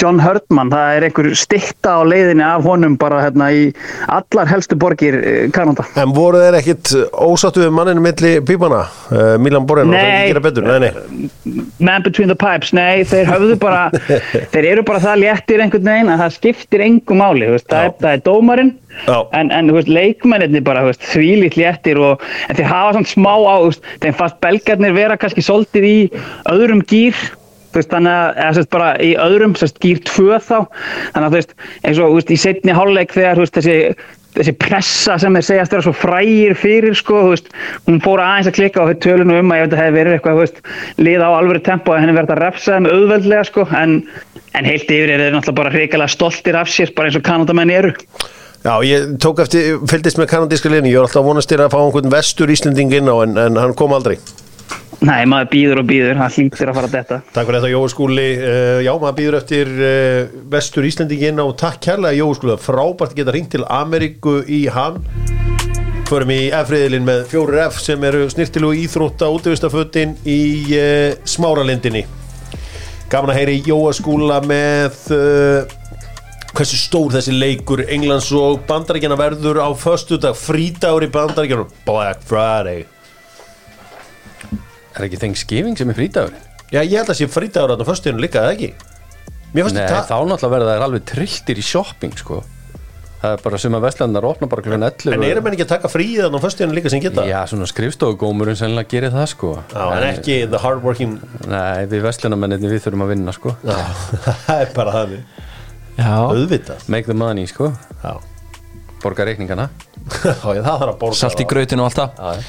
John Hurtman, það er einhver stikta á leiðinni af honum bara hérna í allar helstu borgir eh, Kanada En voru þeir ekkit ósáttu við manninu milli pípana? Uh, Milan Borjan, Nei. ekki gera betur Nei, nei, Man between the pipes, nei, þeir höfðu bara þeir eru bara það léttir einhvern veginn að það skiptir engu máli, það, er, það er dómarinn. En, en veist, leikmennirni bara þvílít léttir og þeir hafa svona smá á, þeim fast belgarnir vera kannski svolítið í öðrum gýr veist, þannig að, eða sérst bara í öðrum, sérst gýr tvö þá þannig að þú veist, eins og, veist, í setni hálfleik þegar, þessi þessi pressa sem þeir segjast vera svo frægir fyrir sko, hún fór aðeins að klikka og þau tölunum um að ég veit að hefði verið eitthvað, lið á alvöru tempo að henni verið að refsa þeim auðveldlega sko, en, en heilt yfir er þeir náttúrulega bara hrikalega stoltir af sér, bara eins og kanadamenn eru. Já, ég tók eftir, fylgdist með kanadíska liðinu, ég var alltaf vonast þér að fá einhvern vestur Íslending inn á en, en hann kom aldrei. Nei, maður býður og býður, hann hlýtur að fara að detta. Takk fyrir þetta Jói Skúli, uh, já maður býður eftir uh, vestur Íslending inn á takk kærlega Jói Skúli, það er frábært að geta ringt til Ameríku í hann. Förum í F-riðilinn með 4F sem eru snirtilu íþrótta útvistafötin í uh, smáralindinni. Gaman að heyri Jóa Skúla með hversu stór þessi leikur Englands og Bandaríkjana verður á föstudag, frídagur í Bandaríkjana Black Friday. Er ekki Thanksgiving sem er frítagur? Já, ég held að sé frídagur á föstudaginu líka, eða ekki? Nei, þá náttúrulega verða þær alveg trilltir í shopping sko. Það er bara sem að Vestlandar opna bara klukkan 11 En erum enn ekki að taka fríðan á föstudaginu líka sem geta? Já, svona skrifstofugómurinn sennilega gerir það sko. Já, en ekki the hardworking Nei, við Vestlandamenninni við þurfum að vinna sko. Já, það er bara þannig. Já, Auðvitað. Make the money sko. Já, Borga reikningana. Salt í grautinu og allt það.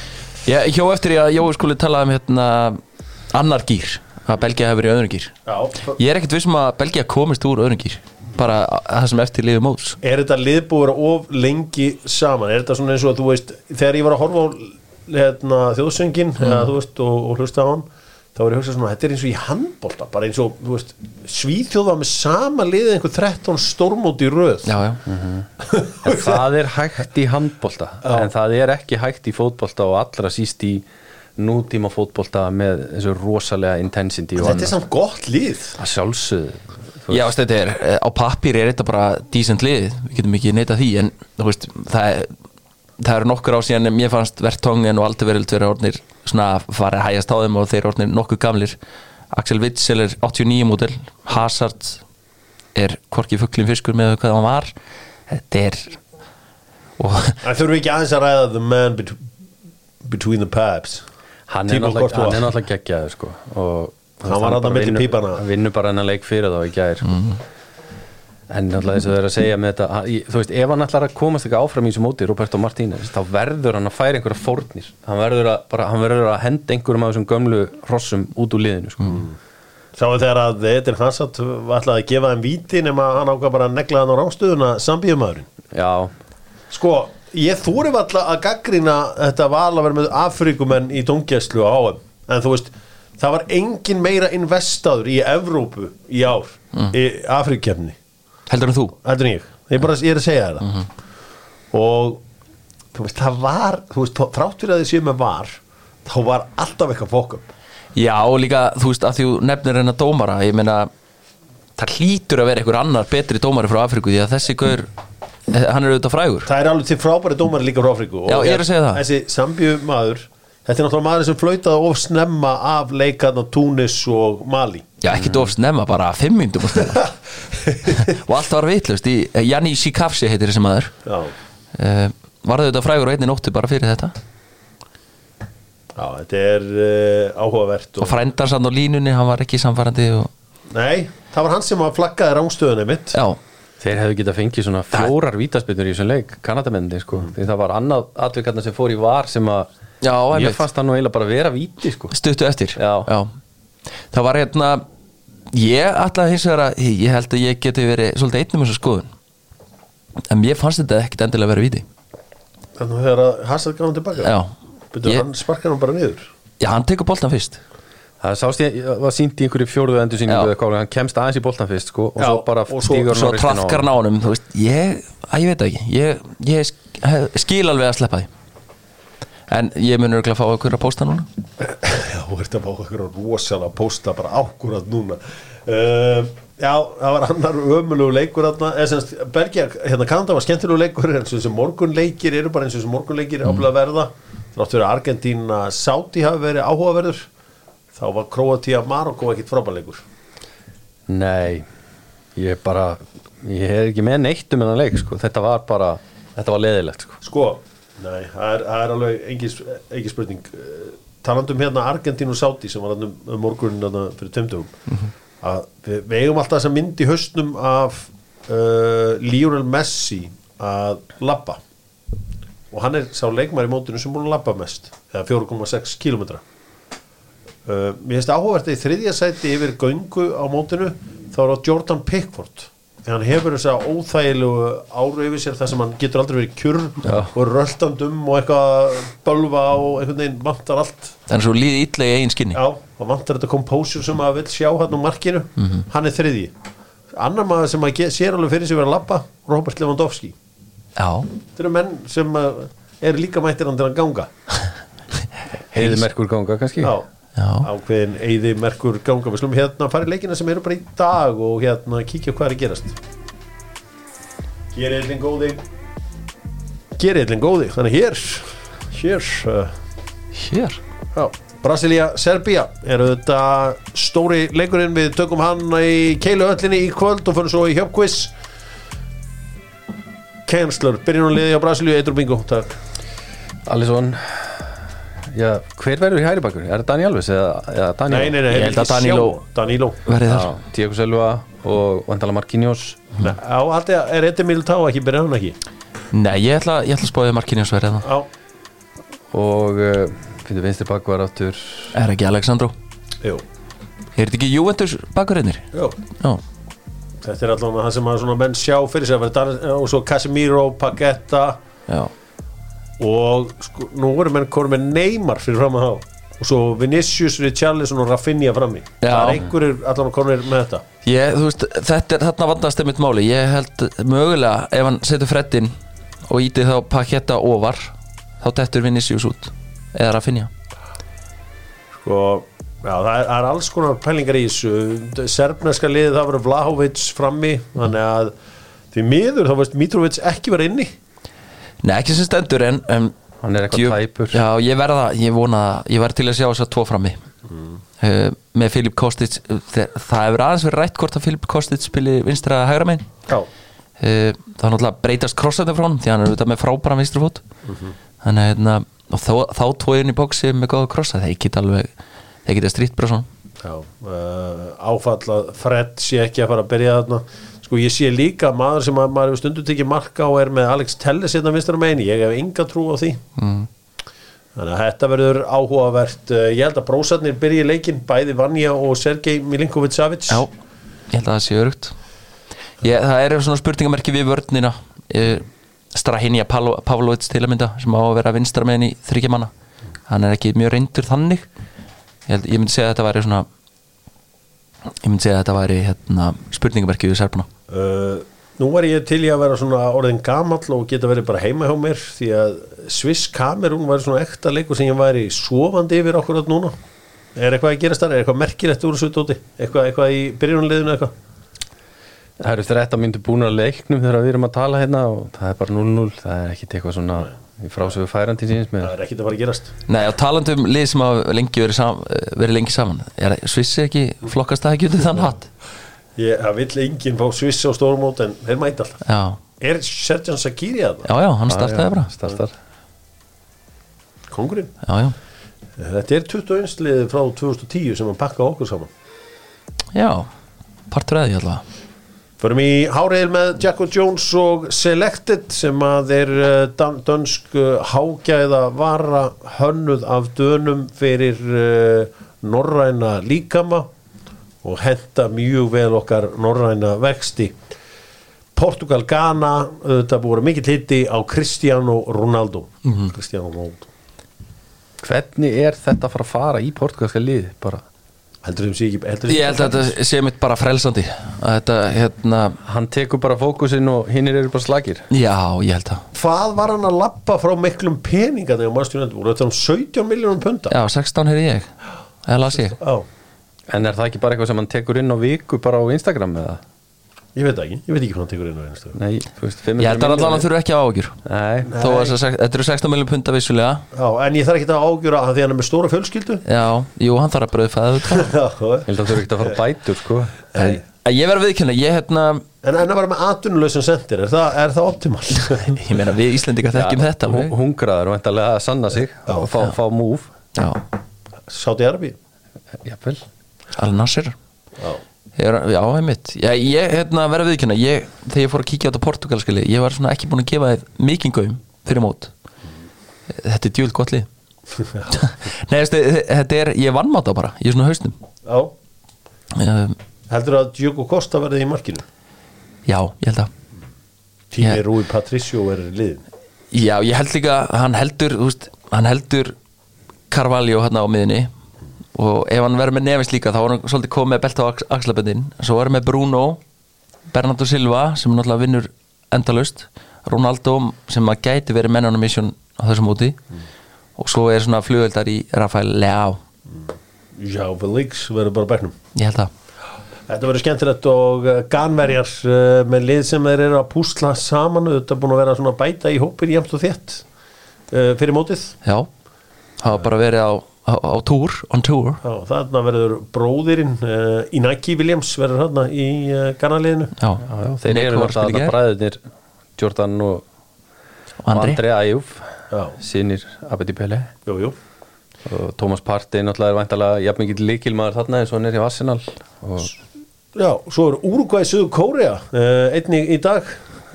Ég hjó eftir ég að Jói skuli tala um hérna annar gýr að Belgia hefur verið öðrum gýr Ég er ekkert vissum að Belgia komist úr öðrum gýr bara að það sem eftir liður móts. Er þetta liðbúður of lengi saman? Er þetta svona eins og að þú veist þegar ég var að horfa á hérna, þjóðsöngin eða, þú veist, og, og hlusta á hann þá var ég að hugsa svona, þetta er eins og í handbolta bara eins og, þú veist, Svíþjóð var með sama liðið einhver 13 stórmót í röð. Já, já, En það er hægt í handbolta en það er ekki hægt í fótbolta og allra síst í nútíma fótbolta með þessu rosalega intensity og Þetta er annað. samt gott lið. Að sjálfsögðu já þetta er á pappir er þetta bara decent lið við getum ekki neita því en þú veist, það er það eru nokkur á síðan en mér fannst Vertongen og Aldevereld vera orðnir svona farið að hægast á þeim og þeir orðnir nokkuð gamlir. Axel Witzel er 89 mótel Hazard er hvorki fugglin fiskur með hvað hann var. Þetta er Það þurfum ekki aðeins að ræða the man bet between the pipes. Hann er náttúrulega geggjaður sko og Hann var bara milli vinnur- pípanna. hann vinnur bara hennar leik fyrir þá í gær sko. En náttúrulega þess að það er að segja með þetta hann- þú veist, ef hann ætlar að komast ekki áfram í þessu móti Roberto Martínez, þá verður hann að færa einhverja fórnir, hann verður að, bara, hann verður að henda einhverjum af þessum gömlu hrossum út úr liðinu sko. Sáum þegar að Edin Hansat ætlaði að gefa þeim víti nema hann ákvað bara að negla hann á rámstöðuna sambíumæðurinn já, Sko, ég þúri alltaf að gaggrina þetta val að vera með Afrikumenn í dóngjæslu á HM en þú veist, það var engin meira investaður í Evrópu í ár í Afrikkefni heldur en þú? Heldur en ég, ég, bara, ég er að segja þetta og þú veist, það var, þú veist, þrátt fyrir að þið séu með var þá var alltaf eitthvað fókum Já, og líka, þú veist, að þú nefnir hennar dómara, ég meina það hlýtur að vera einhver annar betri dómari frá Afriku því að þessi gaur eh, hann er auðvitað frægur. Það er alveg til frábæri dómari líka frá Afriku Já, ég er að segja það. þessi sambíu maður þetta er náttúrulega maður sem flautaði of snemma af leikarna Túnis og Mali. Já, ekki dofst nefna, bara fimm myndum og allt var vitlaust í eh, Janni Sikafsi heitir þessi maður. Uh, var það auðvitað frægur á einni nóttu bara fyrir þetta. Já þetta er uh, áhugavert og frændans hann á línunni, hann var ekki samfærandi og... nei, það var hann sem að flaggaði rángstöðunni mitt. Já, Þeir hefðu getað fengið svona fjórar vítaspinnur í þessum leik, Kanadamendi sko. því það var annað atvikarna sem fór í var sem að Já, ég fannst það nú eiginlega bara vera víti sko. stuttu eftir. Já. það var hérna ég ætlaði hins vegar að ég held að ég geti verið svolítið einnum þessu skoðun. En mér fannst þetta ekkit endilega að vera víti. Þannig að þegar að Hassad gaf hann tilbaka? Já, Byrju, Ég- hann sparkar hann bara niður? Já hann tekur boltan fyrst. Það sást ég, var sínt í einhverju fjórðu endursýningu Já. hann kemst aðeins í boltan fyrst sko, og Já, svo bara og svo- stígur svo hann á trafkar hann á veist, ég, að ég veit það ekki. Ég, ég skil alveg að sleppa því en ég mun örgulega að fá okkur að pósta núna Já, þú ert að fá okkur að rosalega pósta bara ákúrat núna uh, Já, það var annar ömulegu leikur semst, Belgia, hérna Kanada var skemmtilegu leikur en svo sem morgunleikir eru bara eins og sem morgunleikir mm. ábúlega verða, þrátt fyrir að Argentína Sáti hafi verið áhugaverður þá var Kroatia Marokko ekkit frábærleikur Nei, ég bara ég hef ekki með neitt um hennan leik sko. þetta var bara, þetta var leðilegt sko. Sko, nei, það er, það er alveg engin spurning. Eh, talandi um hérna Argentínu og Sáti sem var þarna um morgunin fyrir tveimtugum að við, við eigum alltaf þessa mynd í haustnum af uh, Lionel Messi að labba. Og hann er sá leikmar í mótinu sem búin að labba mest eða 4,6 kilometra uh, mér finnst áhugavert að í þriðja sæti yfir göngu á mótinu þá er það Jordan Pickford því hann hefur þessa óþægilegu áru yfir sér þar sem hann getur aldrei verið kjurr og röltandum og eitthvað bölva og einhvern veginn vantar allt. En svo líði illa í eigin skinni. Já, og vantar þetta composure sem maður vil sjá hann á markinu, hann er þriði annar maður sem ge- sér alveg fyrir sig vera að labba, Robert Lewandowski. Já, þetta eru menn sem eru líka mættir hann til að ganga. Heiði merkur ganga kannski? Já, Já. Ákveðin eyði merkur ganga við slum hérna fara í leikina sem eru bara í dag og hérna kíkja hvað er að gerast. Er eitthvað góði er eitthvað góði þannig hér hér uh, hér? Já, Brasilia, Serbia eru þetta stóri leikurinn. Við tökum hann í keiluöllinni í kvöld og fyrir svo í hjöpkviss Kensler, byrjunarliði á Brasilíu, Eidur Bingo, takk. Alisson Já, hver verður í hæri bakur? Er það Dani Alves eða, eða Dani Nei, nei, nei, Ég held að Danilo- Danilo. Verið þar Já, Diego Selva og Vandala Marquinhos. Nei, Á, alltaf er Eddie Militá ekki, byrjar hann ekki? Nei, ég ætla, ég ætla að spáði markinu eins og verið það Já, og uh, fyrir vinstri baku var áttur er ekki Alexandro? Jú, er þetta ekki Juventus bakurinnir jú. Já, Þetta er allavega það sem að svona menn sjá fyrir sig að og svo Casemiro, Pagetta já og sko, nú voru menn konum með Neymar fyrir fram að þá. Og svo Vinicius, Richarlison og Rafinha frammi Já. það er einhverjir allavega konur með þetta? Ég, þú veist, þetta er þarna vandast einmitt máli Ég held mögulega ef hann setur freddin og íti þá paketta ofar þá dettur Vinicius út. Eða Rafinha. Sko, já, það er, það er alls konar pælingar í þessu. Serbneska liðið það verður Vlahovic frammi þannig að því miður þá veist Mitrovic ekki vera inni Nei, ekki sem stendur en, en Hann er eitthvað djú- tæpur. Já, ég verða, ég vona ég verð til að sjá þess að tvo frammi. Mm. með Filip Kostic uh, þe- það hefur aðeins verið rætt hvort að Filip Kostic spili vinstra hægra megin. Uh, það er náttúrulega breytast krossandi frá hann því hann er auðvitað með frábæra vinstri fót. Þannig að hérna, og þá, þá tóðin í bóksi með góða krossa, þeir geta alveg þeir geta strýtt bara svona. Já uh, áfall að Fred sé ekki að fara að byrja þarna sko ég sé líka maður sem að maður hefur stundu tekið marka og er með Alex Telles hérna vinstra megin, ég hef enga trú á því. Mm. Þannig að þetta verður áhugavert. Eh, Ég held að brósarnir byrji leikinn Bæði Vanja og Sergei Milinkovic-Savic. Já, ég held að það sé örugt. Það eru svona spurningamerki við vörnina. Uh, Strahinja Pavlovic til að mynda sem á að vera vinstra með henni þryggja manna. Hann er ekki mjög reyndur þannig. Ég, held, ég myndi segja að þetta væri svona ég myndi segja að þetta væri hérna, spurningamerki við serpuna uh, Nú var ég til í að vera svona orðin gamall og geta verið bara heima hjá mér því að Swiss Cameroon var svona ekta leikur sem ég væri svofandi yfir okkur átt núna Er eitthvað að gerast þar? Er eitthvað merkilegt úr þessu tóti? Eitthvað, eitthvað í byrjunarliðinu eitthvað? Það eru 13 myndir búin að leiknum þegar við erum að tala hérna og það er bara 0-0 það er ekkit eitthvað svona í frásögu færandi síns með Það er ekkit að fara að gerast. Nei, og talandi um lið sem hafa lengi verið, sam, verið lengi saman. Er Svissi ekki flokkast það ekki í þann hatt? Ég, vill enginn fá Swiss á stórmót en þeir mæta alltaf. Já, Er Serjan Sakiri að það? já, já, hann startaði bara. startar. Kongurinn? Já, já, Þetta er 21 liðið frá 2010 sem að pakka okkur saman. Já partur að því alltaf Förum í háriðil með Jacko Jones og Selected sem að er uh, dan- dönsk uh, hágæða vara hönnuð af dönum fyrir uh, norræna líkama og henda mjög vel okkar norræna vexti. Portugal Ghana þetta voru mikill hitti á Cristiano Ronaldo. Cristiano Ronaldo. Hvernig er þetta að fara að fara í portugalska lið bara? Heldur sé ekki heldur Ég held að þetta sé mitt bara frelsandi. Þetta, hérna, Hann tekur bara fókusinn og hinnir eru bara slagir já, ég held að. Hvað var hann að lappa frá miklum peninga þegar maður stjórnandi voru þetta um 17 miljónum punta Já, 16 er ég, eða las ég. Já, En er það ekki bara eitthvað sem hann tekur inn á viku bara á Instagram eða? Ég veit ekki, ég veit ekki hvað hann tekur inn á einstu Nei, þú veist, 500 Ég held að allan að þurfa ekki á ágjur Nei, Þó að þessar sex- þetta eru 16 miljón punta vissulega. Já, en ég þarf ekki að ágjöra hann því hann er með stóra fjölskyldu. Já, jú, hann þarf að bröðfæða þetta Já, ég held að þú eru ekkert að fara á bætur sko. Nei. Ég verð að viðkynna, ég hérna En en að vera með atvinnulausan sendir, er það, er það optimal? Ég meina, við Íslendinga þekkjum þetta alveg. Hungraður og endalega að sanna sig og fá, fá múf Já, Sáti Arbi Jafnvel. Al-Nasser Já, Ég er, já, einmitt Já, ég hérna, verð að viðkynna, ég, þegar ég fór að kíkja á þetta portugalska lið, ég var svona ekki búin að gefa þið mikið gaum fyrir mót Þetta er djúld gott lið Nei, veistu, þetta er, ég vann máta bara, ég er svona hausnum Já. um, heldur að Diogo Costa verði í markinu? Já, ég held að Tími. Rúi Patricio verður í liðin Já, ég held líka, hann heldur þú veist, hann heldur Carvalho hérna á miðinni og ef hann verður með nefis líka þá var hann svolítið komið með belta á axlaböndin. Svo var hann með Bruno Bernardo Silva sem náttúrulega vinnur endalaust Ronaldo sem að gæti verið menn on a mission á þessum móti. Og svo er svona flugöldar í Rafael Leao. Já, Felix verður bara á bekknum. Ég held að Þetta verður skemmtilegt og uh, ganverjar uh, með lið sem þeir eru að púsla saman þetta er búin að vera svona bæta í hópin jæmt og þétt uh, fyrir mótið. Já, hafa bara verið á, á, á túr, on tour. Já, þarna verður bróðirinn uh, Inaki Williams verður þarna í uh, ganaliðinu já, Já, já, þeir eru gær. bræðinir Jordan og, og Andri. Andri Æjúf Já, Sinir Abedi Pele. Jú, jú. Og Thomas Partey náttúrulega er væntalega jafn mikið líkilmaður þarna eins og hann er í Arsenal. Og Já, svo er Uruguay Suður Kórea uh, einnig í dag.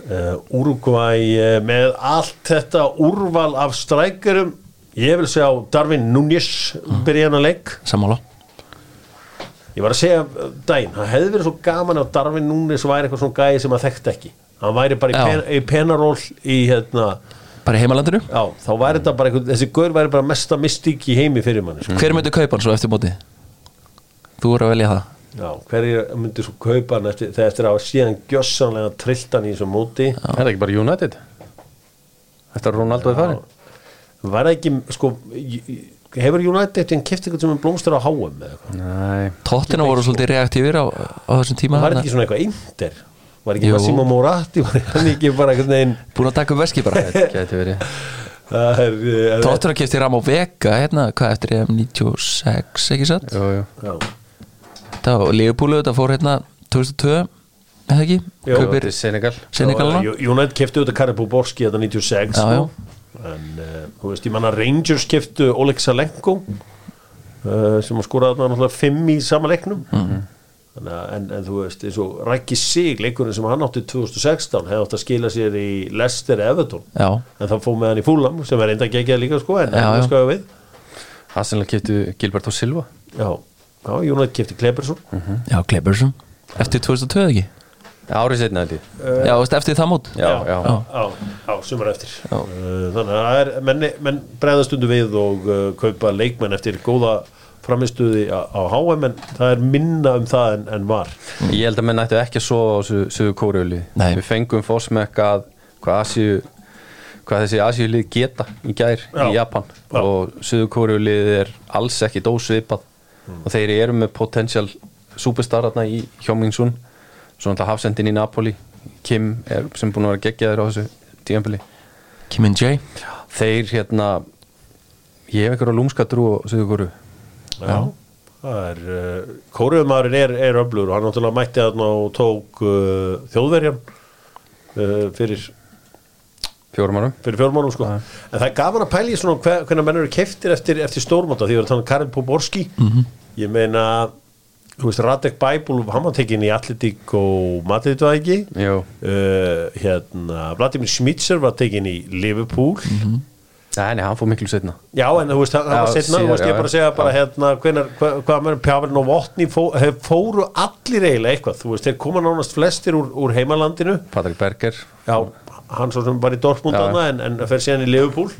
Uh, Uruguay uh, með allt þetta úrval af strækjurum ég vil segja á Darvin Núñez byrja hann að leik. Sammála. Ég var að segja daginn, það hefði verið svo gaman ef Darvin Núñez væri eitthvað svona gæði sem að þekkt ekki. Hann væri bara í, Já. pen, í penaról í hérna, bara í heimalandinu? Já, þá væri þetta bara eitthvað, þessi gaur væri bara mesta mystík í heimi fyrir manni sko. hver myndi kaupa hann svo eftir móti þú voru að velja það. Já, hverjir myndi svo kaupa hann eftir, þegar eftir að síðan gjössanlega trillt hann í þessum móti? Er það ekki bara United? Eftir að Ronaldo er farin var það ekki, sko hefur United en keft eitthvað sem er blómstur á HM eða eitthvað, Nei, Tóttina voru svolítið reaktífir á, á þessum tíma var ekki svona eitthvað eindir var ekki. Massimo Moratti? Var ekki bara eitthvað neginn búin að taka upp veski bara. Það Tóttina kefti Ramó Vega hérna, hvað eftir EM 96 ekki satt? Jú, jú. já, það var Leopúlu, þetta fór hérna 2002, eða ekki? Er Senegal. United keftu auðvitað Karel Búborski þetta 96 Já, sko. já. En uh, þú veist, ég manna Rangers keftu Oleg Salenko uh, sem að skora þarna náttúrulega 5 í sama leiknum. Þannig að, en, en þú veist, eins og Rækki Sig leikurinn sem hann átti 2016 hefði átt að skila sér í Leicester Everton. Já, en það fóð með hann í Fúlam sem er enda geggjað líka sko en það já. skoðu við. Arsenal keftu Gilbert og Silva. Já, já, United kefti Klebersson já, Klebersson eftir 2002 eða ekki Árið setna þetta já, veist, eftir það mót. Já, já, já, já, já, sumar eftir. Uh, þannig að er, menn, menn bregðast undir við og uh, kaupa leikmenn eftir góða framistuði á, á HM en það er minna um það en, en var. Ég held að menn ættu ekki að sofa á Kóriuli Nei. Við fengum fórsmekk að hvað, Asíu, hvað þessi Asíulið geta í gær Já. í Japan. Já. og Suðu Kóriulið er alls ekki dósvipað. Og þeir eru með potential superstararna í Hjómingsun svo náttúrulega hafsendin í Napoli Kim er, sem búin að vera geggjaður á þessu tíðanbili Kim In-J þeir hérna ég hef einhverja lúmska trú á Suðu Kóru já, það er uh, Kóruðumæðurinn er, er öflugur og hann náttúrulega mætti þarna og tók uh, þjóðverjan uh, fyrir fjórum árum. fyrir fjórmánum sko. En það er gaman að pæla í svona hver, hvernig menn eru keftir eftir, eftir stórmáta því að það er Karin Poborski Mhm. ég meina þú veist, Radek Bæbúl hann var tekin í Atletík og Madrid var það ekki? Uh, hérna, Vladimir Schmitzer var tekin í Liverpool. Nei, nei, hann fór miklu setna Já, en þú veist, það það var Já, setna, þú veist, ég já, er bara að segja bara já. hérna, hvenar, hva, hvað með Pjáverinn og Votni fó, fóru allir eiginlega eitthvað, þú veist, þeir koma nánast flestir úr, úr heimalandinu, Patrik Berger. Já, hann svo sem bara í Dortmund Já. annað, en, en fer síðan í Liverpool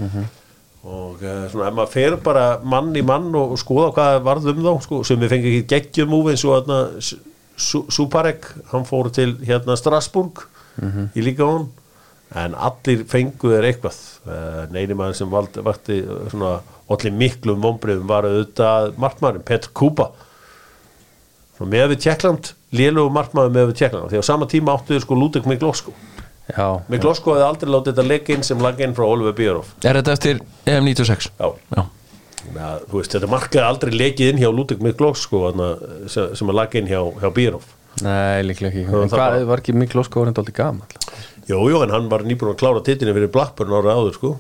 og uh, svona, ef maður fer bara mann í mann og, og skoða hvað varð um þá, sko, sem við fengið ekki geggjum múfi eins og Suparek, hann fór til hérna Strasbourg í líka hún en allir fengu þeir eitthvað. Uh, neini maður sem valdi, vakti svona allir miklum vombriðum var auðvitað markmaðurinn, Petr Kuba. Með við Tjekkland lélögu markmaður með við Tjekkland því á sama tíma áttu þau sko Miklosko Já, Miklosko hefði aldrei látið þetta leggja inn sem lagga inn frá Oliver Björov Er þetta eftir EM96? Já, Já. ja, þú veist, þetta markaði aldrei leggið inn hjá Ludek Miklosko þarna, sem, að lagga inn hjá, hjá Björov nei, líklega ekki. En það hvað, var ekki miklu ósko orðin aldrei gamall? Jú, jú, en hann var nýbúin að klára titinni fyrir Blackburn ára áður sko.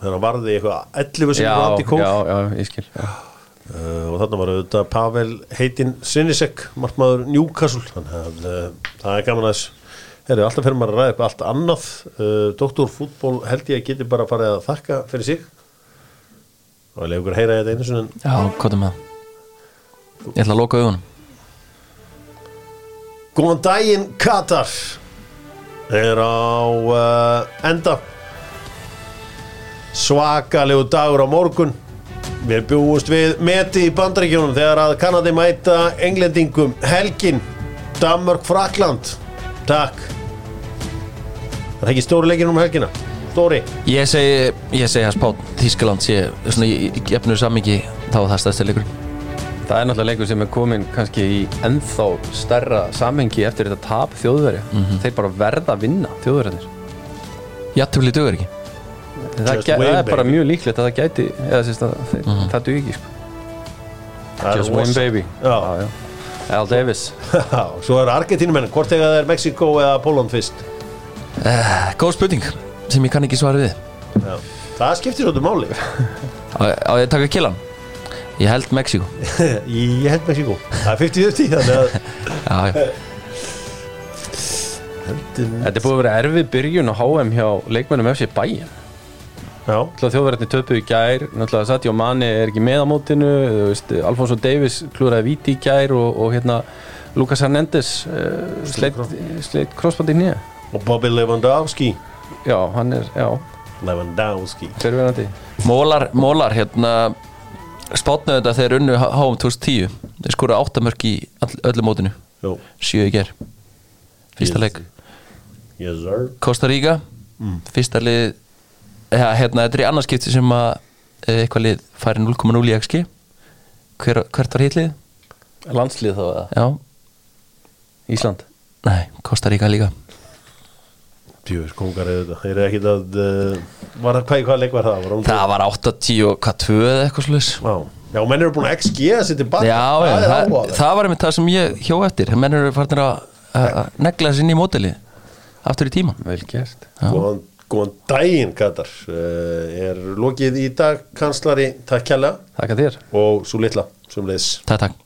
Þannig að hann varði eitthvað 11 sem Já, randi kól já, já, ég skil uh, og þarna var auðvitað Pavel heitin Sinisek, markmaður Newcastle. Þannig að uh, það er gaman að Herri, alltaf fyrir maður að ræða eitthvað allt annað. Uh, Doktorfútból held ég að geti bara farið að þakka fyrir sig. Og ég leif ykkur að heyra þetta einu en Já, hvað er með það? Ég ætla að loka augunum. Góðan daginn Katar. Er á uh, enda. Svakalegu dagur á morgun. Við bjúumst við meti í bandaríkjónum þegar að Kanadi mæta englendingum helgin. Danmörk Frakland takk það er ekki stóri leikin um helgina. Stóri. Ég segi, ég segi að spát Þískaland sé svona í í gefnu samingi þá það stæðstu leikur Það er náttúrulega leikur sem er komin kannski í ennþá stærra samhengi eftir þetta tap þjóðverja. Þeir bara verða að vinna þjóðverjarnir. Jættufli dugur ekki. Það, gæ, það er bara mjög líklegt að það gæti eða sérst að þeir, það dugi ekki sko. Just win baby Já. já. Al Davis. Svo er Argentínumenn. Hvort eiga það er Mexiko eða Póland fyrst uh, Góð spurning sem ég kann ekki svara við. Já. það skiptir áttu máli. Á, á ég taka killan? Ég held Mexíku ég held Mexiko það er 50-50 þannig að Já, já. Þetta er búið að vera erfið byrjun á HM hjá leikmennum FC Bayern. Já, Þjóðverðarnir töpuðu í gær. Náttúrulega Sadio Mane er ekki með á mótinu Alfonso Davis klúraði víti í gær og, og hérna Lucas Hernandez uh, sleitt sleitt krossbandi í nýja og Bobby Lewandowski. Já, hann er, já, Lewandowski. Fyrirverandi Mólar, mólar hérna spátnaðu þetta þegar unnu HM 2010 þeir skora áttamörk í öllu mótinu. Jú, sjö í ger fyrsta Yes. leik. Yes sir. Costa Rica. Fyrsta lið ja, hérna, þetta er í annarskipti sem að eh, eitthvað lið færi 0,0 í XG Hver, hvert var hitlið? Landslið þá eða? Já, Ísland. Nei, Costa Rica líka Djúvis kongar eða þetta. Þeir eru ekkit að uh, var, hvað, hvað leik var það? Var það var 80 og hvað 2 eða eitthvað slúðis Já, já menn eru búin að XG að setja bak Já, já, það er það, áhugaverð. það var einmitt það sem ég hjó eftir. Menn eru farnir að að- að negla þessi inn í mótili aftur í tíman Vel gert. Góðan, góðan daginn Katar. Uh, Er lokið í dag kanslari Takk kjalla Þakka þér. Og svo litla sem leiðis Takk, takk